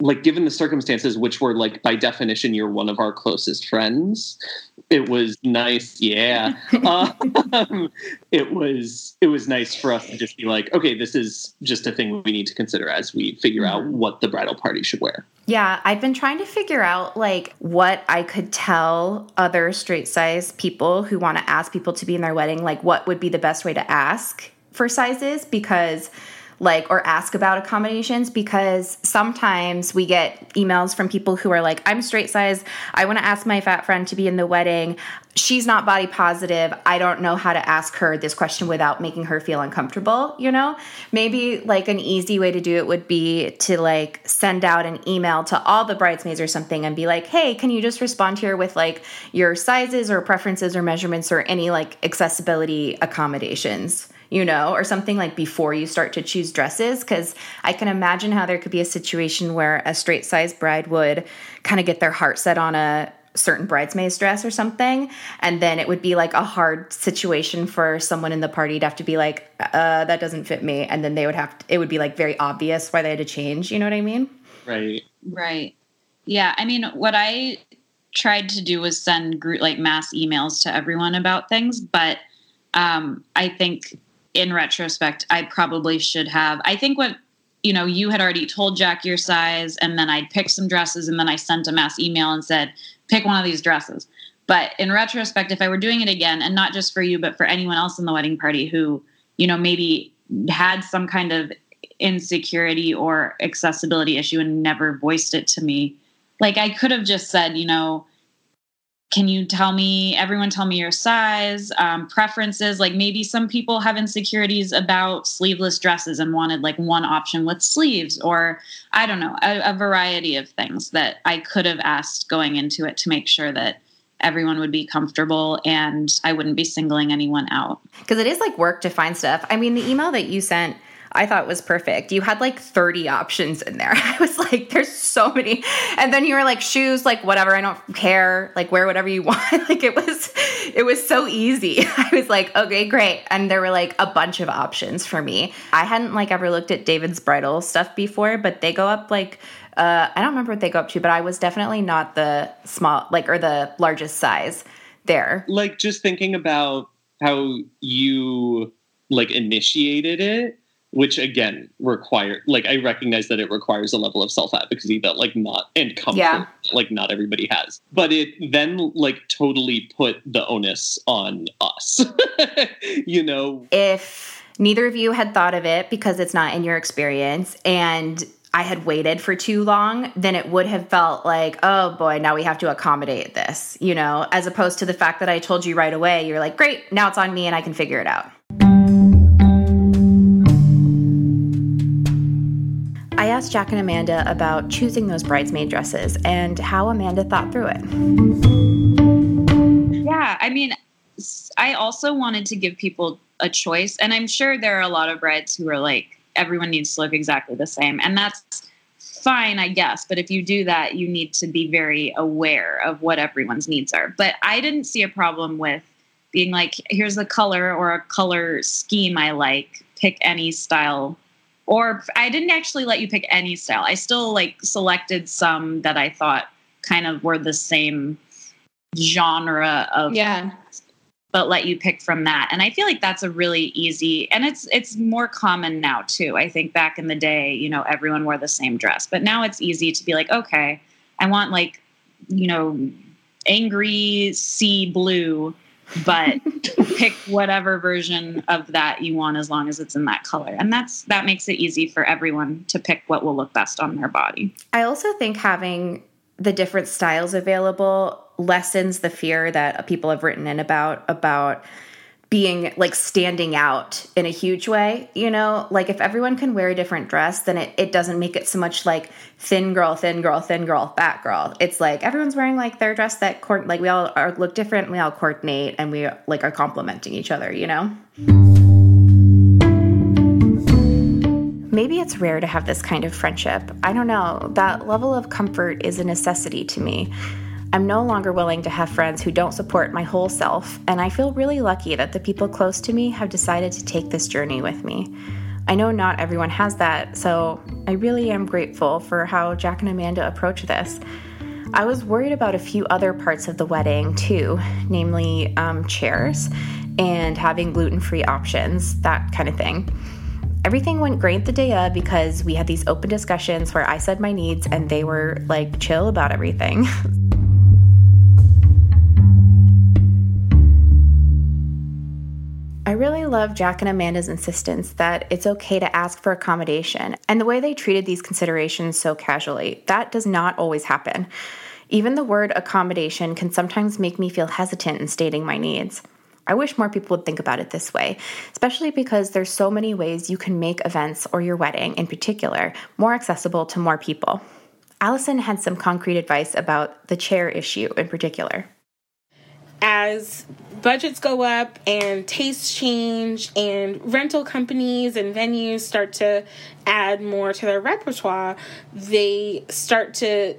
like given the circumstances which were like by definition you're one of our closest friends it was nice yeah. Um, it was it was nice for us to just be like okay this is just a thing we need to consider as we figure out what the bridal party should wear. Yeah, I've been trying to figure out like what I could tell other straight size people who want to ask people to be in their wedding, like what would be the best way to ask for sizes because like or ask about accommodations because sometimes we get emails from people who are like I'm straight size, I want to ask my fat friend to be in the wedding. She's not body positive. I don't know how to ask her this question without making her feel uncomfortable, you know? Maybe like an easy way to do it would be to like send out an email to all the bridesmaids or something and be like, "Hey, can you just respond here with like your sizes or preferences or measurements or any like accessibility accommodations?" You know, or something like before you start to choose dresses. Cause I can imagine how there could be a situation where a straight size bride would kind of get their heart set on a certain bridesmaid's dress or something. And then it would be like a hard situation for someone in the party to have to be like, uh, that doesn't fit me. And then they would have to, it would be like very obvious why they had to change. You know what I mean? right Right. Yeah. I mean, what I tried to do was send group like mass emails to everyone about things, but um, I think in retrospect, I probably should have. I think what you know, you had already told Jack your size, and then I'd picked some dresses, and then I sent a mass email and said, pick one of these dresses. But in retrospect, if I were doing it again, and not just for you, but for anyone else in the wedding party who, you know, maybe had some kind of insecurity or accessibility issue and never voiced it to me, like I could have just said, you know, can you tell me everyone tell me your size um, preferences like maybe some people have insecurities about sleeveless dresses and wanted like one option with sleeves or i don't know a, a variety of things that i could have asked going into it to make sure that everyone would be comfortable and i wouldn't be singling anyone out Because it is like work to find stuff. I mean, the email that you sent, I thought it was perfect. You had like 30 options in there. I was like, there's so many. And then you were like, shoes, like whatever, I don't care. Like wear whatever you want. like it was it was so easy. I was like, okay, great. And there were like a bunch of options for me. I hadn't like ever looked at David's bridal stuff before, but they go up like uh, I don't remember what they go up to, but I was definitely not the small, like, or the largest size there. like just thinking about how you like initiated it which again require like i recognize that it requires a level of self-advocacy that like not and comfort Yeah. like not everybody has but it then like totally put the onus on us you know If neither of you had thought of it because it's not in your experience and I had waited for too long, then it would have felt like, oh boy, now we have to accommodate this, you know, as opposed to the fact that I told you right away, you're like, great, now it's on me and I can figure it out. I asked Jack and Amanda about choosing those bridesmaid dresses and how Amanda thought through it. Yeah, I mean, I also wanted to give people a choice, and I'm sure there are a lot of brides who are like, everyone needs to look exactly the same, and that's fine, I guess. But if you do that, you need to be very aware of what everyone's needs are. But I didn't see a problem with being like, here's a color or a color scheme I like, pick any style. Or I didn't actually let you pick any style. I still like selected some that I thought kind of were the same genre of yeah. but let you pick from that. And i feel like that's a really easy and it's it's more common now too. I think back in the day you know everyone wore the same dress but now it's easy to be like okay i want like you know angry sea blue but pick whatever version of that you want as long as it's in that color. And that's that makes it easy for everyone to pick what will look best on their body. I also think having the different styles available lessens the fear that people have written in about about being like standing out in a huge way you know like if everyone can wear a different dress then it, it doesn't make it so much like thin girl thin girl thin girl fat girl it's like everyone's wearing like their dress that court like we all are look different we all coordinate and we like are complimenting each other you know Maybe it's rare to have this kind of friendship. I don't know. That level of comfort is a necessity to me. I'm no longer willing to have friends who don't support my whole self, and I feel really lucky that the people close to me have decided to take this journey with me. I know not everyone has that, so I really am grateful for how Jack and Amanda approach this. I was worried about a few other parts of the wedding too, namely um, chairs and having gluten free options, that kind of thing. Everything went great the day of because we had these open discussions where I said my needs and they were like chill about everything. I really love Jack and Amanda's insistence that it's okay to ask for accommodation and the way they treated these considerations so casually. That does not always happen. Even the word accommodation can sometimes make me feel hesitant in stating my needs. I wish more people would think about it this way, especially because there's so many ways you can make events or your wedding in particular more accessible to more people. Allison had some concrete advice about the chair issue in particular. As budgets go up and tastes change and rental companies and venues start to add more to their repertoire, they start to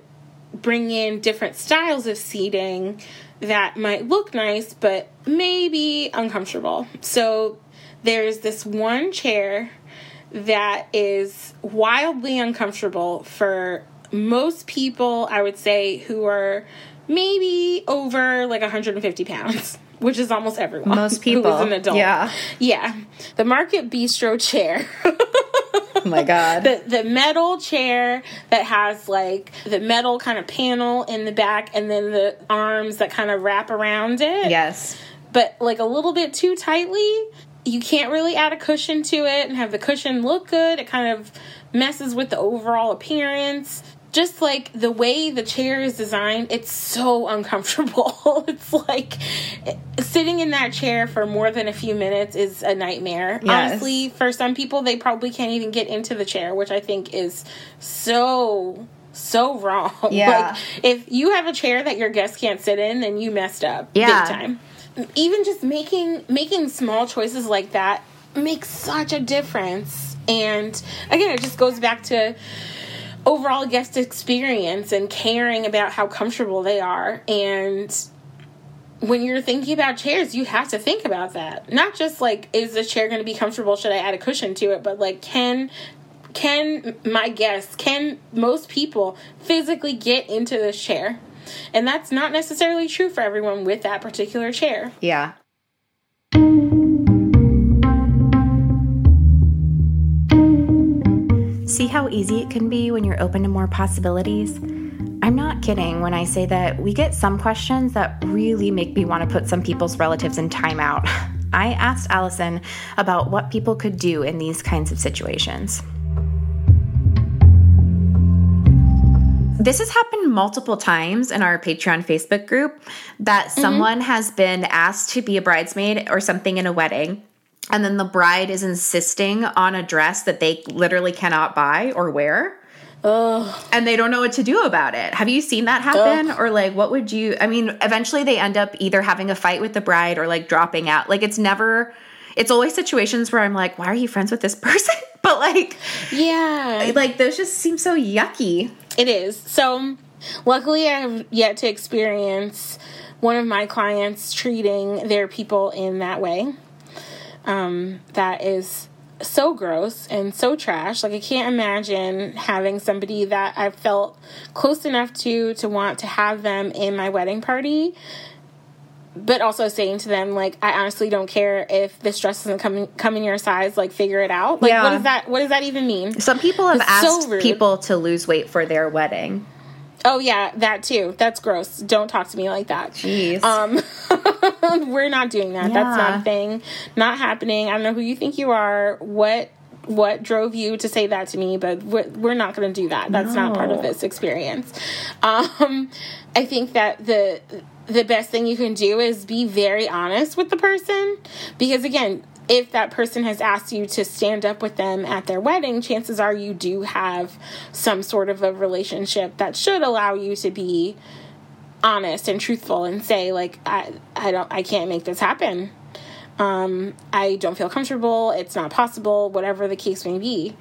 bring in different styles of seating that might look nice but maybe uncomfortable. So there's this one chair that is wildly uncomfortable for most people, I would say, who are maybe over like 150 pounds. Which is almost everyone. Most people. Who is an adult. Yeah. Yeah. The Market Bistro chair. Oh my god. the the metal chair that has like the metal kind of panel in the back and then the arms that kind of wrap around it. Yes. But like a little bit too tightly. You can't really add a cushion to it and have the cushion look good. It kind of messes with the overall appearance. Just like the way the chair is designed, it's so uncomfortable. it's like sitting in that chair for more than a few minutes is a nightmare. Yes. Honestly, for some people, they probably can't even get into the chair, which I think is so so wrong. Yeah. Like if you have a chair that your guests can't sit in, then you messed up Yeah. big time. Even just making making small choices like that makes such a difference. And again, it just goes back to overall guest experience and caring about how comfortable they are and when you're thinking about chairs, you have to think about that. Not just like, is the chair going to be comfortable? Should I add a cushion to it? But like, can can my guests, can most people physically get into this chair? And that's not necessarily true for everyone with that particular chair. Yeah. See how easy it can be when you're open to more possibilities? I'm not kidding when I say that we get some questions that really make me want to put some people's relatives in timeout. I asked Allison about what people could do in these kinds of situations. This has happened multiple times in our Patreon Facebook group that mm-hmm. someone has been asked to be a bridesmaid or something in a wedding. And then the bride is insisting on a dress that they literally cannot buy or wear. And they don't know what to do about it. Have you seen that happen? Or like, what would you? I mean, eventually they end up either having a fight with the bride or like dropping out. Like, it's never, it's always situations where I'm like, why are you friends with this person? but like, yeah. Like, those just seem so yucky. It is. So, luckily, I have yet to experience one of my clients treating their people in that way. Um, that is so gross and so trash. Like, I can't imagine having somebody that I felt close enough to to want to have them in my wedding party. But also saying to them, like, I honestly don't care if this dress doesn't come in, come in your size. Like, figure it out. Like, Yeah. what does that? What does that even mean? Some people have It's asked rude. people to lose weight for their wedding. Oh yeah, that too. That's gross. Don't talk to me like that. Jeez. Um, we're not doing that. That's not a thing. Not happening. I don't know who you think you are. What what drove you to say that to me? But we're, we're not going to do that. That's not part of this experience. Um, I think that the the best thing you can do is be very honest with the person because again if that person has asked you to stand up with them at their wedding chances are you do have some sort of a relationship that should allow you to be honest and truthful and say like I I don't I can't make this happen. Um I don't feel comfortable, it's not possible, whatever the case may be.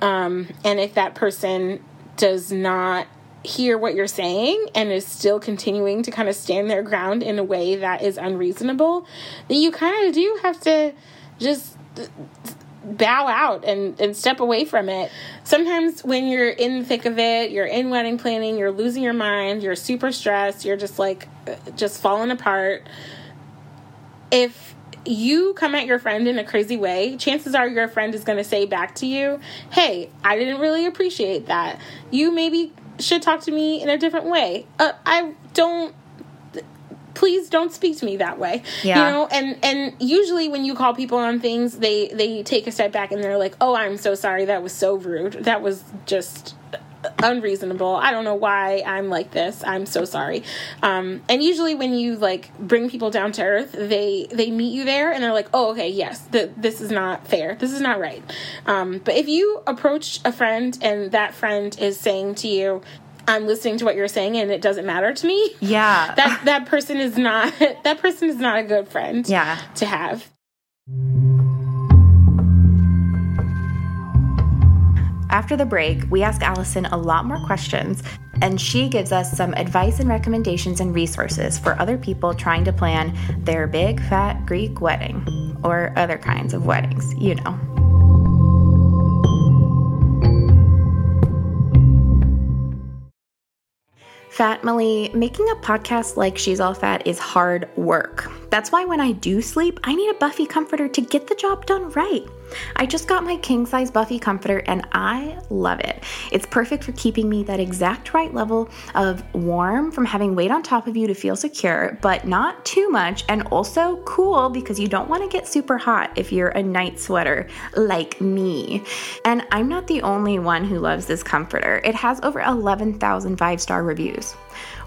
Um and if that person does not hear what you're saying and is still continuing to kind of stand their ground in a way that is unreasonable, then you kind of do have to just bow out and, and step away from it. Sometimes when you're in the thick of it, you're in wedding planning, you're losing your mind, you're super stressed, you're just like just falling apart. If you come at your friend in a crazy way, chances are your friend is going to say back to you, Hey, I didn't really appreciate that. You maybe should talk to me in a different way. Uh, I don't please don't speak to me that way. Yeah. you know and and usually when you call people on things they they take a step back and they're like oh i'm so sorry. That was so rude. That was just unreasonable. I don't know why i'm like this. I'm so sorry. Um and usually when you like bring people down to earth they they meet you there and they're like oh okay yes th- this is not fair. This is not right. Um but if you approach a friend and that friend is saying to you I'm listening to what you're saying and it doesn't matter to me. Yeah. That that person is not that person is not a good friend Yeah. to have. After the break, we ask Allison a lot more questions, and she gives us some advice and recommendations and resources for other people trying to plan their big fat Greek wedding or other kinds of weddings, you know. Fatmily, making a podcast like She's All Fat is hard work. That's why when I do sleep, I need a Buffy comforter to get the job done right. I just got my king size Buffy comforter and I love it. It's perfect for keeping me that exact right level of warm from having weight on top of you to feel secure, but not too much, and also cool because you don't want to get super hot if you're a night sweater like me. And I'm not the only one who loves this comforter. It has over 11,000 five star reviews.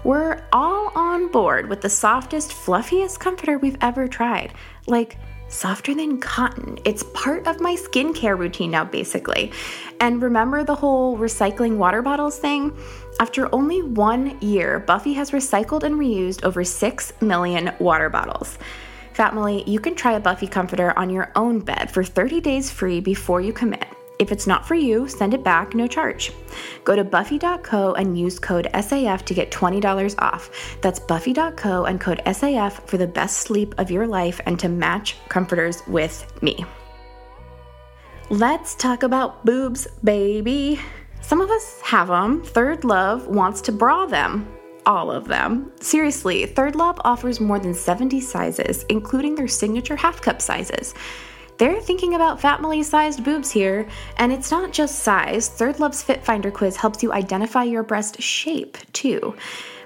We're all on board with the softest, fluffiest comforter we've ever tried. Like, softer than cotton. It's part of my skincare routine now, basically. And remember the whole recycling water bottles thing? After only one year, Buffy has recycled and reused over 6 million water bottles. Family, you can try a Buffy comforter on your own bed for 30 days free before you commit. If it's not for you, send it back, no charge. Go to buffy.co and use code SAF to get $20 off. That's buffy.co and code SAF for the best sleep of your life and to match comforters with me. Let's talk about boobs, baby. Some of us have them. Third Love wants to bra them. All of them. Seriously, Third Love offers more than 70 sizes, including their signature half cup sizes. They're thinking about family sized boobs here, and it's not just size. Third Love's Fit Finder quiz helps you identify your breast shape, too.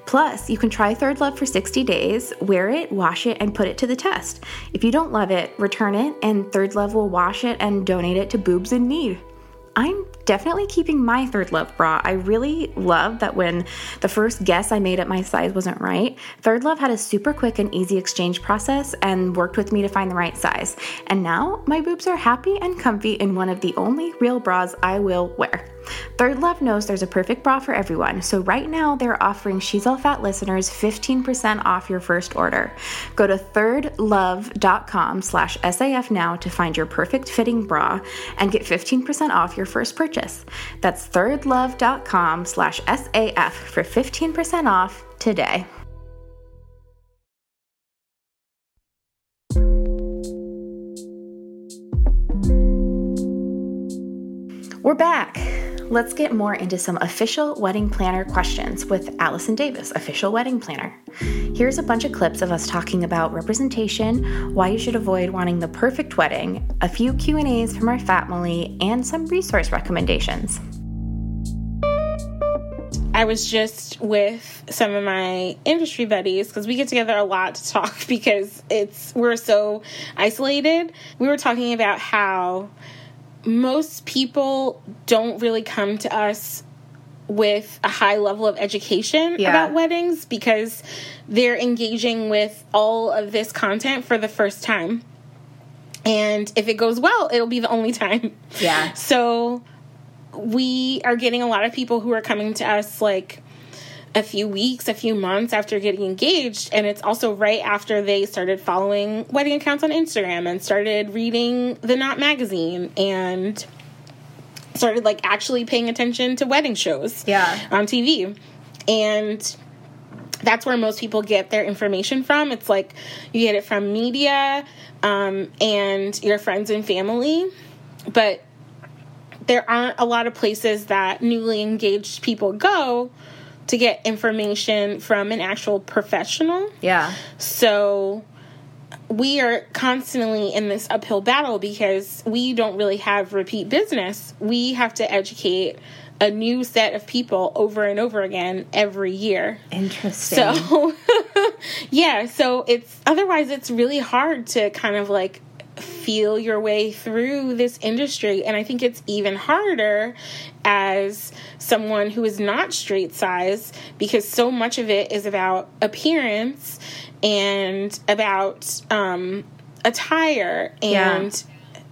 Plus, you can try Third Love for 60 days, wear it, wash it, and put it to the test. If you don't love it, return it, and Third Love will wash it and donate it to Boobs in Need. I'm definitely keeping my Third Love bra. I really love that when the first guess I made at my size wasn't right, Third Love had a super quick and easy exchange process and worked with me to find the right size. And now my boobs are happy and comfy in one of the only real bras I will wear. Third Love knows there's a perfect bra for everyone, so right now they're offering She's All Fat listeners 15% off your first order. Go to thirdlove.com slash SAF now to find your perfect fitting bra and get 15% off your first purchase. That's thirdlove.com slash SAF for 15% off today. We're back. Let's get more into some official wedding planner questions with Allison Davis, official wedding planner. Here's a bunch of clips of us talking about representation, why you should avoid wanting the perfect wedding, a few Q&As from our family, and some resource recommendations. I was just with some of my industry buddies because we get together a lot to talk because it's we're so isolated. We were talking about how most people don't really come to us with a high level of education Yeah. about weddings because they're engaging with all of this content for the first time. And if it goes well, it'll be the only time. Yeah. So we are getting a lot of people who are coming to us like a few weeks, a few months after getting engaged. And it's also right after they started following wedding accounts on Instagram and started reading the Knot magazine and started like actually paying attention to wedding shows Yeah. on TV. And that's where most people get their information from. It's like you get it from media um, and your friends and family, but there aren't a lot of places that newly engaged people go to get information from an actual professional. Yeah. So we are constantly in this uphill battle because we don't really have repeat business. We have to educate a new set of people over and over again every year. Interesting. So, yeah, so it's otherwise it's really hard to kind of like feel your way through this industry. And I think it's even harder as someone who is not straight size because so much of it is about appearance and about um attire Yeah. and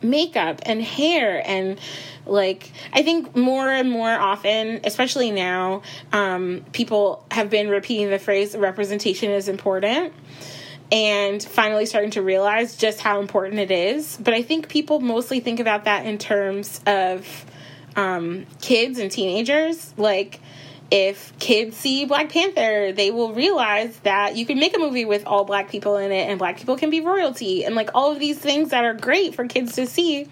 makeup and hair. And like i think more and more often especially now um, people have been repeating the phrase representation is important and finally starting to realize just how important it is but i think people mostly think about that in terms of um, kids and teenagers like if kids see Black Panther, they will realize that you can make a movie with all black people in it and black people can be royalty and like all of these things that are great for kids to see.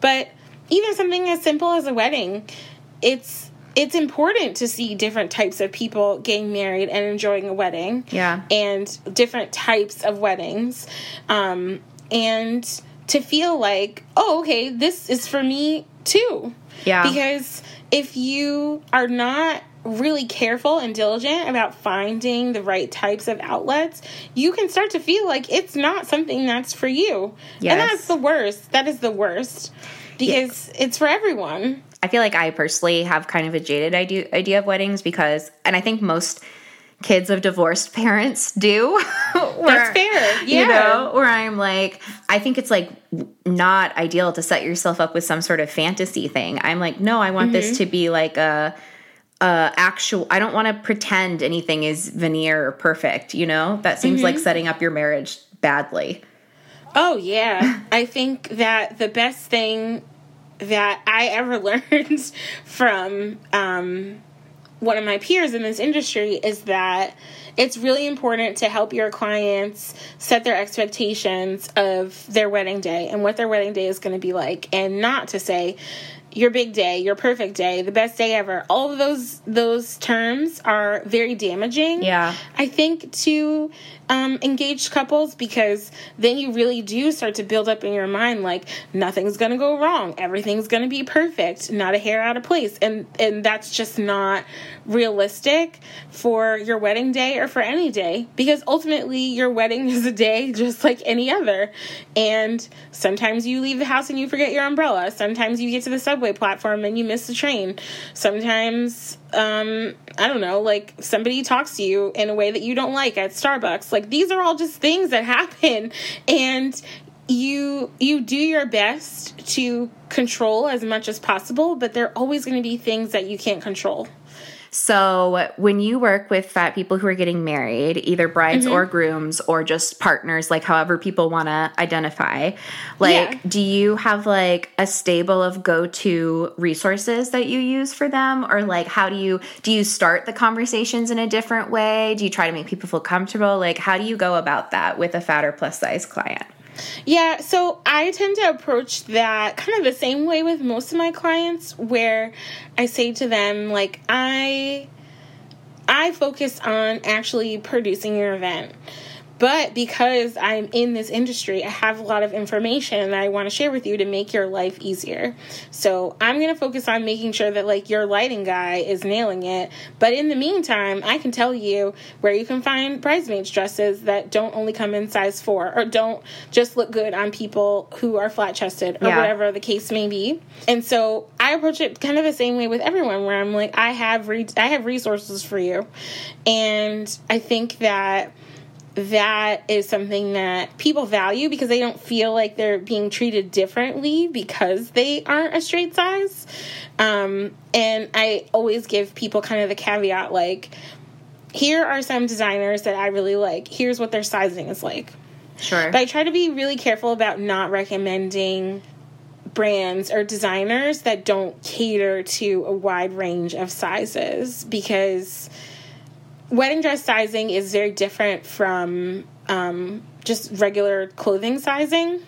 But even something as simple as a wedding, it's it's important to see different types of people getting married and enjoying a wedding. Yeah. And different types of weddings. Um and to feel like, oh, okay, this is for me too. Yeah. Because if you are not really careful and diligent about finding the right types of outlets, you can start to feel like it's not something that's for you. Yes. And that's the worst. That is the worst. Because it's for everyone. I feel like I personally have kind of a jaded idea idea of weddings because, and I think most kids of divorced parents do. That's fair. Yeah. You know, where I'm like, I think it's like not ideal to set yourself up with some sort of fantasy thing. I'm like, no, I want this Mhm. to be like a, a actual. I don't want to pretend anything is veneer or perfect. You know, that seems like Mhm. setting up your marriage badly. Oh yeah. I think that the best thing that I ever learned from um, one of my peers in this industry is that it's really important to help your clients set their expectations of their wedding day and what their wedding day is going to be like and not to say your big day, your perfect day, the best day ever. All of those those terms are very damaging. Yeah. I think to um, engaged couples because then you really do start to build up in your mind like nothing's gonna go wrong, everything's gonna be perfect, not a hair out of place, and and that's just not realistic for your wedding day or for any day because ultimately your wedding is a day just like any other, and sometimes you leave the house and you forget your umbrella, sometimes you get to the subway platform and you miss the train, sometimes um i don't know like somebody talks to you in a way that you don't like at starbucks. Like these are all just things that happen. And you you do your best to control as much as possible but there are always going to be things that you can't control So, when you work with fat people who are getting married, either brides Mhm. or grooms or just partners, like however people want to identify, like, Yeah. do you have like a stable of go to resources that you use for them? Or like, how do you do you start the conversations in a different way? Do you try to make people feel comfortable? Like, how do you go about that with a fat or plus size client? Yeah, so I tend to approach that kind of the same way with most of my clients where I say to them like I I focus on actually producing your event. But because I'm in this industry, I have a lot of information that I want to share with you to make your life easier. So I'm going to focus on making sure that like your lighting guy is nailing it. But in the meantime, I can tell you where you can find bridesmaids dresses that don't only come in size four or don't just look good on people who are flat chested or Yeah. whatever the case may be. And so I approach it kind of the same way with everyone where I'm like, I have re- I have resources for you. And I think that that is something that people value because they don't feel like they're being treated differently because they aren't a straight size. Um, and I always give people kind of the caveat like, here are some designers that I really like. Here's what their sizing is like. Sure. But I try to be really careful about not recommending brands or designers that don't cater to a wide range of sizes because wedding dress sizing is very different from um, just regular clothing sizing.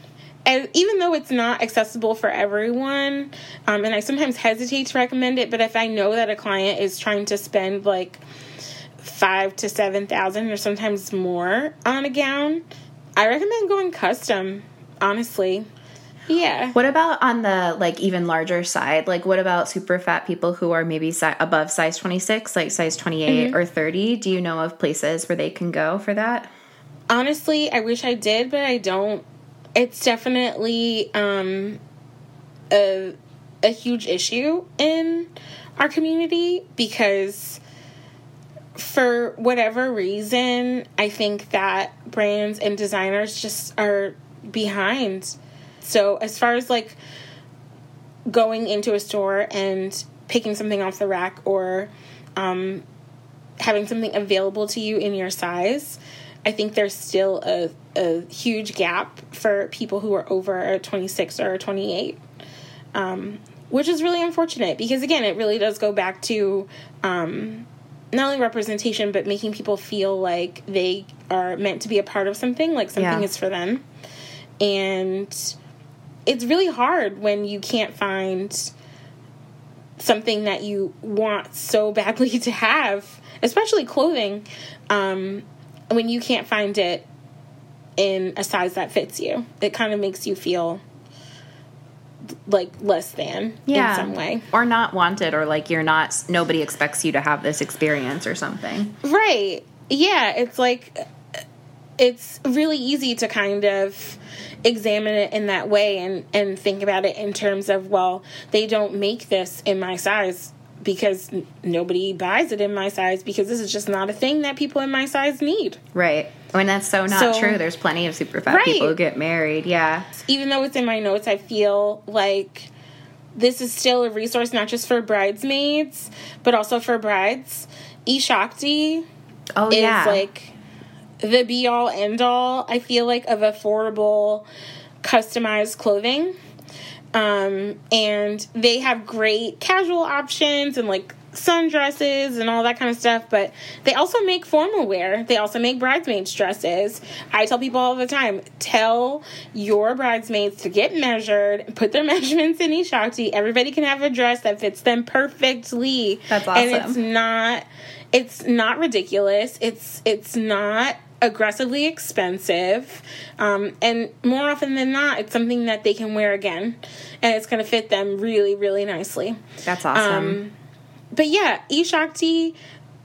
And even though it's not accessible for everyone, um, and I sometimes hesitate to recommend it, but if I know that a client is trying to spend like five to seven thousand or sometimes more on a gown, I recommend going custom, honestly. Yeah. What about on the like even larger side? Like what about super fat people who are maybe si- above size 26, like size 28 Mhm. or 30? Do you know of places where they can go for that? Honestly, I wish I did, but I don't. It's definitely um, a a huge issue in our community because for whatever reason, I think that brands and designers just are behind. So as far as like going into a store and picking something off the rack or um, having something available to you in your size, I think there's still a, a huge gap for people who are over 26 or 28, um, which is really unfortunate because, again, it really does go back to um, not only representation, but making people feel like they are meant to be a part of something, like something Yeah. is for them. And it's really hard when you can't find something that you want so badly to have, especially clothing, um, when you can't find it in a size that fits you. It kind of makes you feel like less than Yeah. in some way. Or not wanted or like you're not nobody expects you to have this experience or something. Right. Yeah, it's like it's really easy to kind of examine it in that way and and think about it in terms of well, they don't make this in my size because nobody buys it in my size because this is just not a thing that people in my size need. Right. When that's so not So- true. There's plenty of super fat Right. people who get married. Yeah. Even though it's in my notes, I feel like this is still a resource not just for bridesmaids, but also for brides. eShakti Oh, is yeah. like the be all end all, I feel like, of affordable, customized clothing. Um, and they have great casual options and like sundresses and all that kind of stuff, but they also make formal wear. They also make bridesmaids dresses. I tell people all the time, tell your bridesmaids to get measured, put their measurements in eShakti. Everybody can have a dress that fits them perfectly. That's awesome. And it's not it's not ridiculous. It's it's not aggressively expensive. Um, and more often than not, it's something that they can wear again. And it's gonna fit them really, really nicely. That's awesome. Um, but yeah, eShakti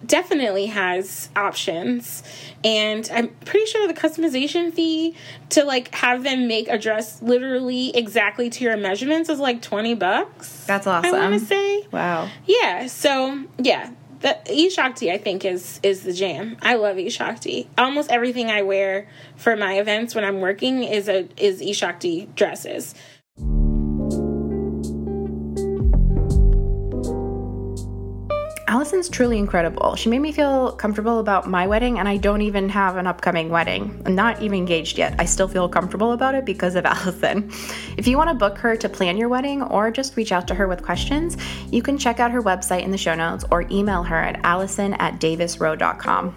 definitely has options. And I'm pretty sure the customization fee to like have them make a dress literally exactly to your measurements is like 20 bucks. That's awesome I want to say. Wow. Yeah, so yeah, the eShakti I think is is the jam. I love eShakti. Almost everything I wear for my events when I'm working is a is eShakti dresses. Allison's truly incredible. She made me feel comfortable about my wedding, and I don't even have an upcoming wedding. I'm not even engaged yet. I still feel comfortable about it because of Allison. If you want to book her to plan your wedding or just reach out to her with questions, you can check out her website in the show notes or email her at allison at davisrow.com.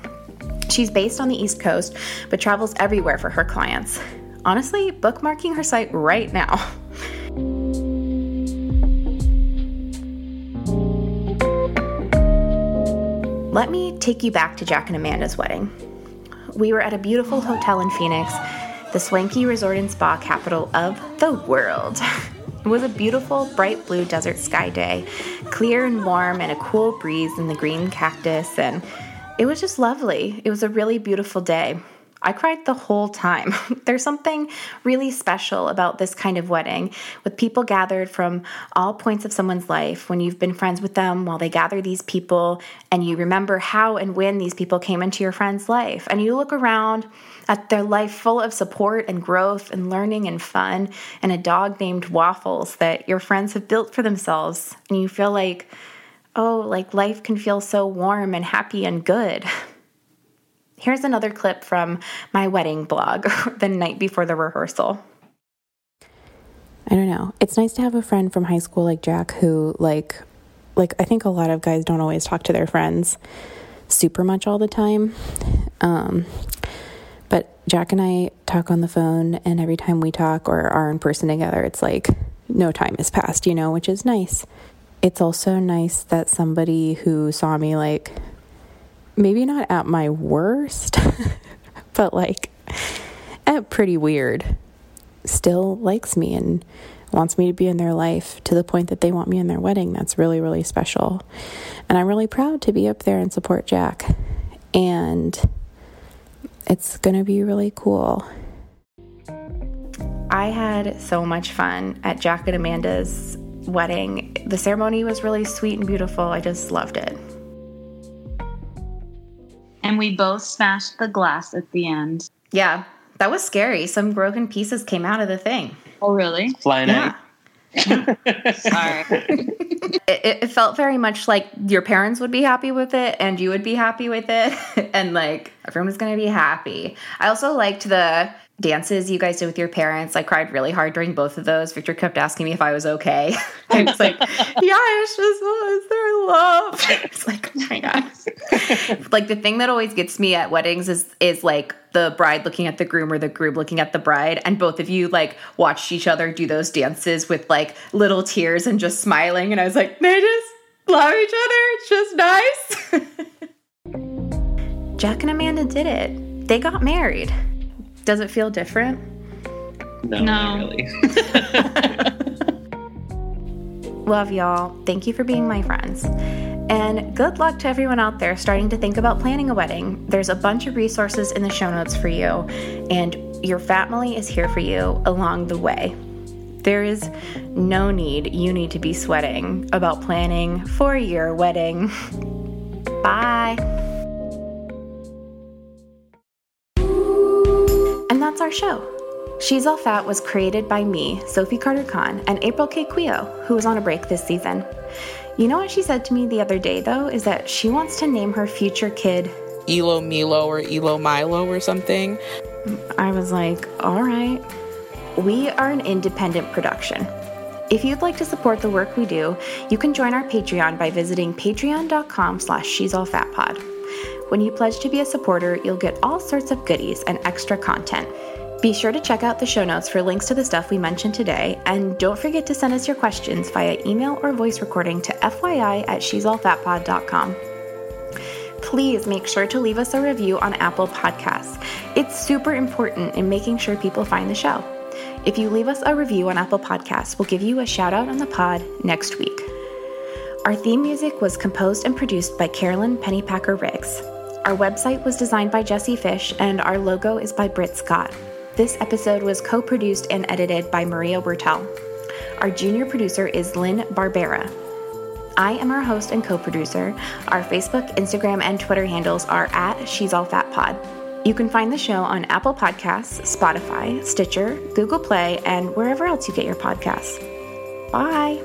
She's based on the East Coast, but travels everywhere for her clients. Honestly, bookmarking her site right now. Let me take you back to Jack and Amanda's wedding. we were at a beautiful hotel in Phoenix, the swanky resort and spa capital of the world. It was a beautiful, bright blue desert sky day, clear and warm, and a cool breeze in the green cactus, and it was just lovely. It was a really beautiful day. I cried the whole time. There's something really special about this kind of wedding with people gathered from all points of someone's life when you've been friends with them while they gather these people and you remember how and when these people came into your friend's life. And you look around at their life full of support and growth and learning and fun and a dog named Waffles that your friends have built for themselves. And you feel like, oh, like life can feel so warm and happy and good. Here's another clip from my wedding blog the night before the rehearsal. I don't know. It's nice to have a friend from high school like Jack who like like I think a lot of guys don't always talk to their friends super much all the time. Um but Jack and I talk on the phone and every time we talk or are in person together it's like no time has passed, you know, which is nice. It's also nice that somebody who saw me like maybe not at my worst, but like at pretty weird, still likes me and wants me to be in their life to the point that they want me in their wedding. That's really, really special. And I'm really proud to be up there and support Jack. And it's going to be really cool. I had so much fun at Jack and Amanda's wedding. The ceremony was really sweet and beautiful. I just loved it. And we both smashed the glass at the end. Yeah, that was scary. Some broken pieces came out of the thing. Oh, really? Flying Yeah. Sorry. It, it felt very much like your parents would be happy with it and you would be happy with it. and like everyone was going to be happy. I also liked the dances you guys did with your parents. I cried really hard during both of those. Victor kept asking me if I was okay. I was like, yeah, it's just, there love? It's like, oh my God. like the thing that always gets me at weddings is, is like the bride looking at the groom or the groom looking at the bride. And both of you like watched each other do those dances with like little tears and just smiling. And I was like, they just love each other. It's just nice. Jack and Amanda did it. They got married. Does it feel different? No, not really. Love y'all. Thank you for being my friends. And good luck to everyone out there starting to think about planning a wedding. There's a bunch of resources in the show notes for you, and your family is here for you along the way. There is no need you need to be sweating about planning for your wedding. Bye. That's our show. She's All Fat was created by me, Sophie Carter Kahn, and April K. Quioh, who was on a break this season. You know what she said to me the other day, though, is that she wants to name her future kid. ilomilo or ilomilo or something. I was like, all right. We are an independent production. If you'd like to support the work we do, you can join our Patreon by visiting patreon.com slash she's all fat pod. When you pledge to be a supporter, you'll get all sorts of goodies and extra content. Be sure to check out the show notes for links to the stuff we mentioned today, and don't forget to send us your questions via email or voice recording to fyi at she'sallfatpod.com. Please make sure to leave us a review on Apple Podcasts. It's super important in making sure people find the show. If you leave us a review on Apple Podcasts, we'll give you a shout out on the pod next week. Our theme music was composed and produced by Carolyn Pennypacker Riggs. Our website was designed by Jesse Fish, and our logo is by Britt Scott. This episode was co produced and edited by Maria Bertel. Our junior producer is Lynn Barbera. I am our host and co producer. Our Facebook, Instagram, and Twitter handles are at She's All Fat Pod. You can find the show on Apple Podcasts, Spotify, Stitcher, Google Play, and wherever else you get your podcasts. Bye.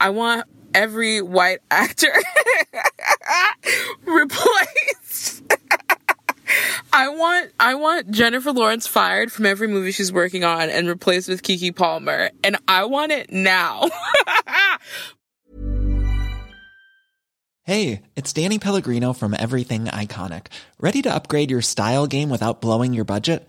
I want every white actor replaced. I want I want Jennifer Lawrence fired from every movie she's working on and replaced with Keke Palmer and I want it now. Hey, it's Danny Pellegrino from Everything Iconic. Ready to upgrade your style game without blowing your budget?